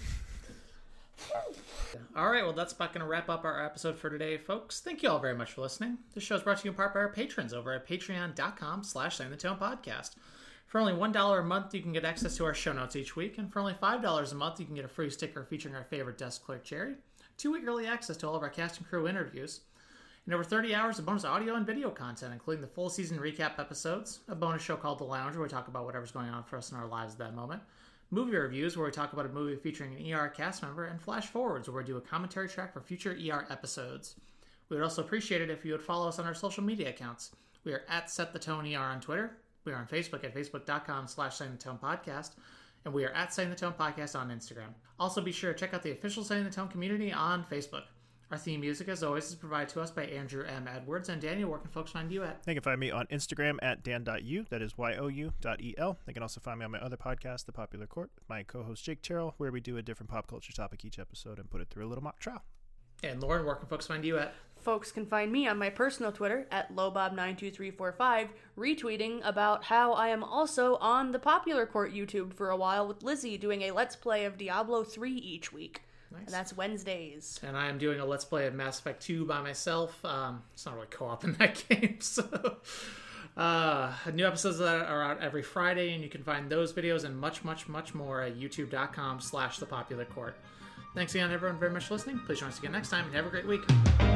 All right, well, that's about going to wrap up our episode for today, folks. Thank you all very much for listening. This show is brought to you in part by our patrons over at patreon.com slash the tone podcast. For only $1 a month, you can get access to our show notes each week, and for only $5 a month, you can get a free sticker featuring our favorite desk clerk, Jerry, two-week early access to all of our cast and crew interviews, and over 30 hours of bonus audio and video content, including the full season recap episodes, a bonus show called The Lounge, where we talk about whatever's going on for us in our lives at that moment, movie reviews, where we talk about a movie featuring an ER cast member, and flash forwards, where we do a commentary track for future ER episodes. We would also appreciate it if you would follow us on our social media accounts. We are at Set the Tone ER on Twitter. We are on Facebook at facebook.com slash Setting the Tone Podcast. And we are at Setting the Tone Podcast on Instagram. Also be sure to check out the official Setting the Tone community on Facebook. Our theme music, as always, is provided to us by Andrew M. Edwards. And Daniel, where can folks find you at? They can find me on Instagram at dan.u, that is Y-O-U dot E-L. They can also find me on my other podcast, The Popular Court, with my co-host Jake Terrell, where we do a different pop culture topic each episode and put it through a little mock trial. And Lauren, where can folks find you at? Folks can find me on my personal Twitter at lowbob92345, retweeting about how I am also on the Popular Court YouTube for a while with Lizzie doing a Let's Play of Diablo 3 each week. Nice. And that's Wednesdays. And I am doing a Let's Play of Mass Effect 2 by myself. Um, it's not really co op in that [laughs] game, so. Uh, new episodes that are out every Friday, and you can find those videos and much, much, much more at youtube.com slash the popular court. Thanks again, everyone, very much for listening. Please join us again next time, and have a great week.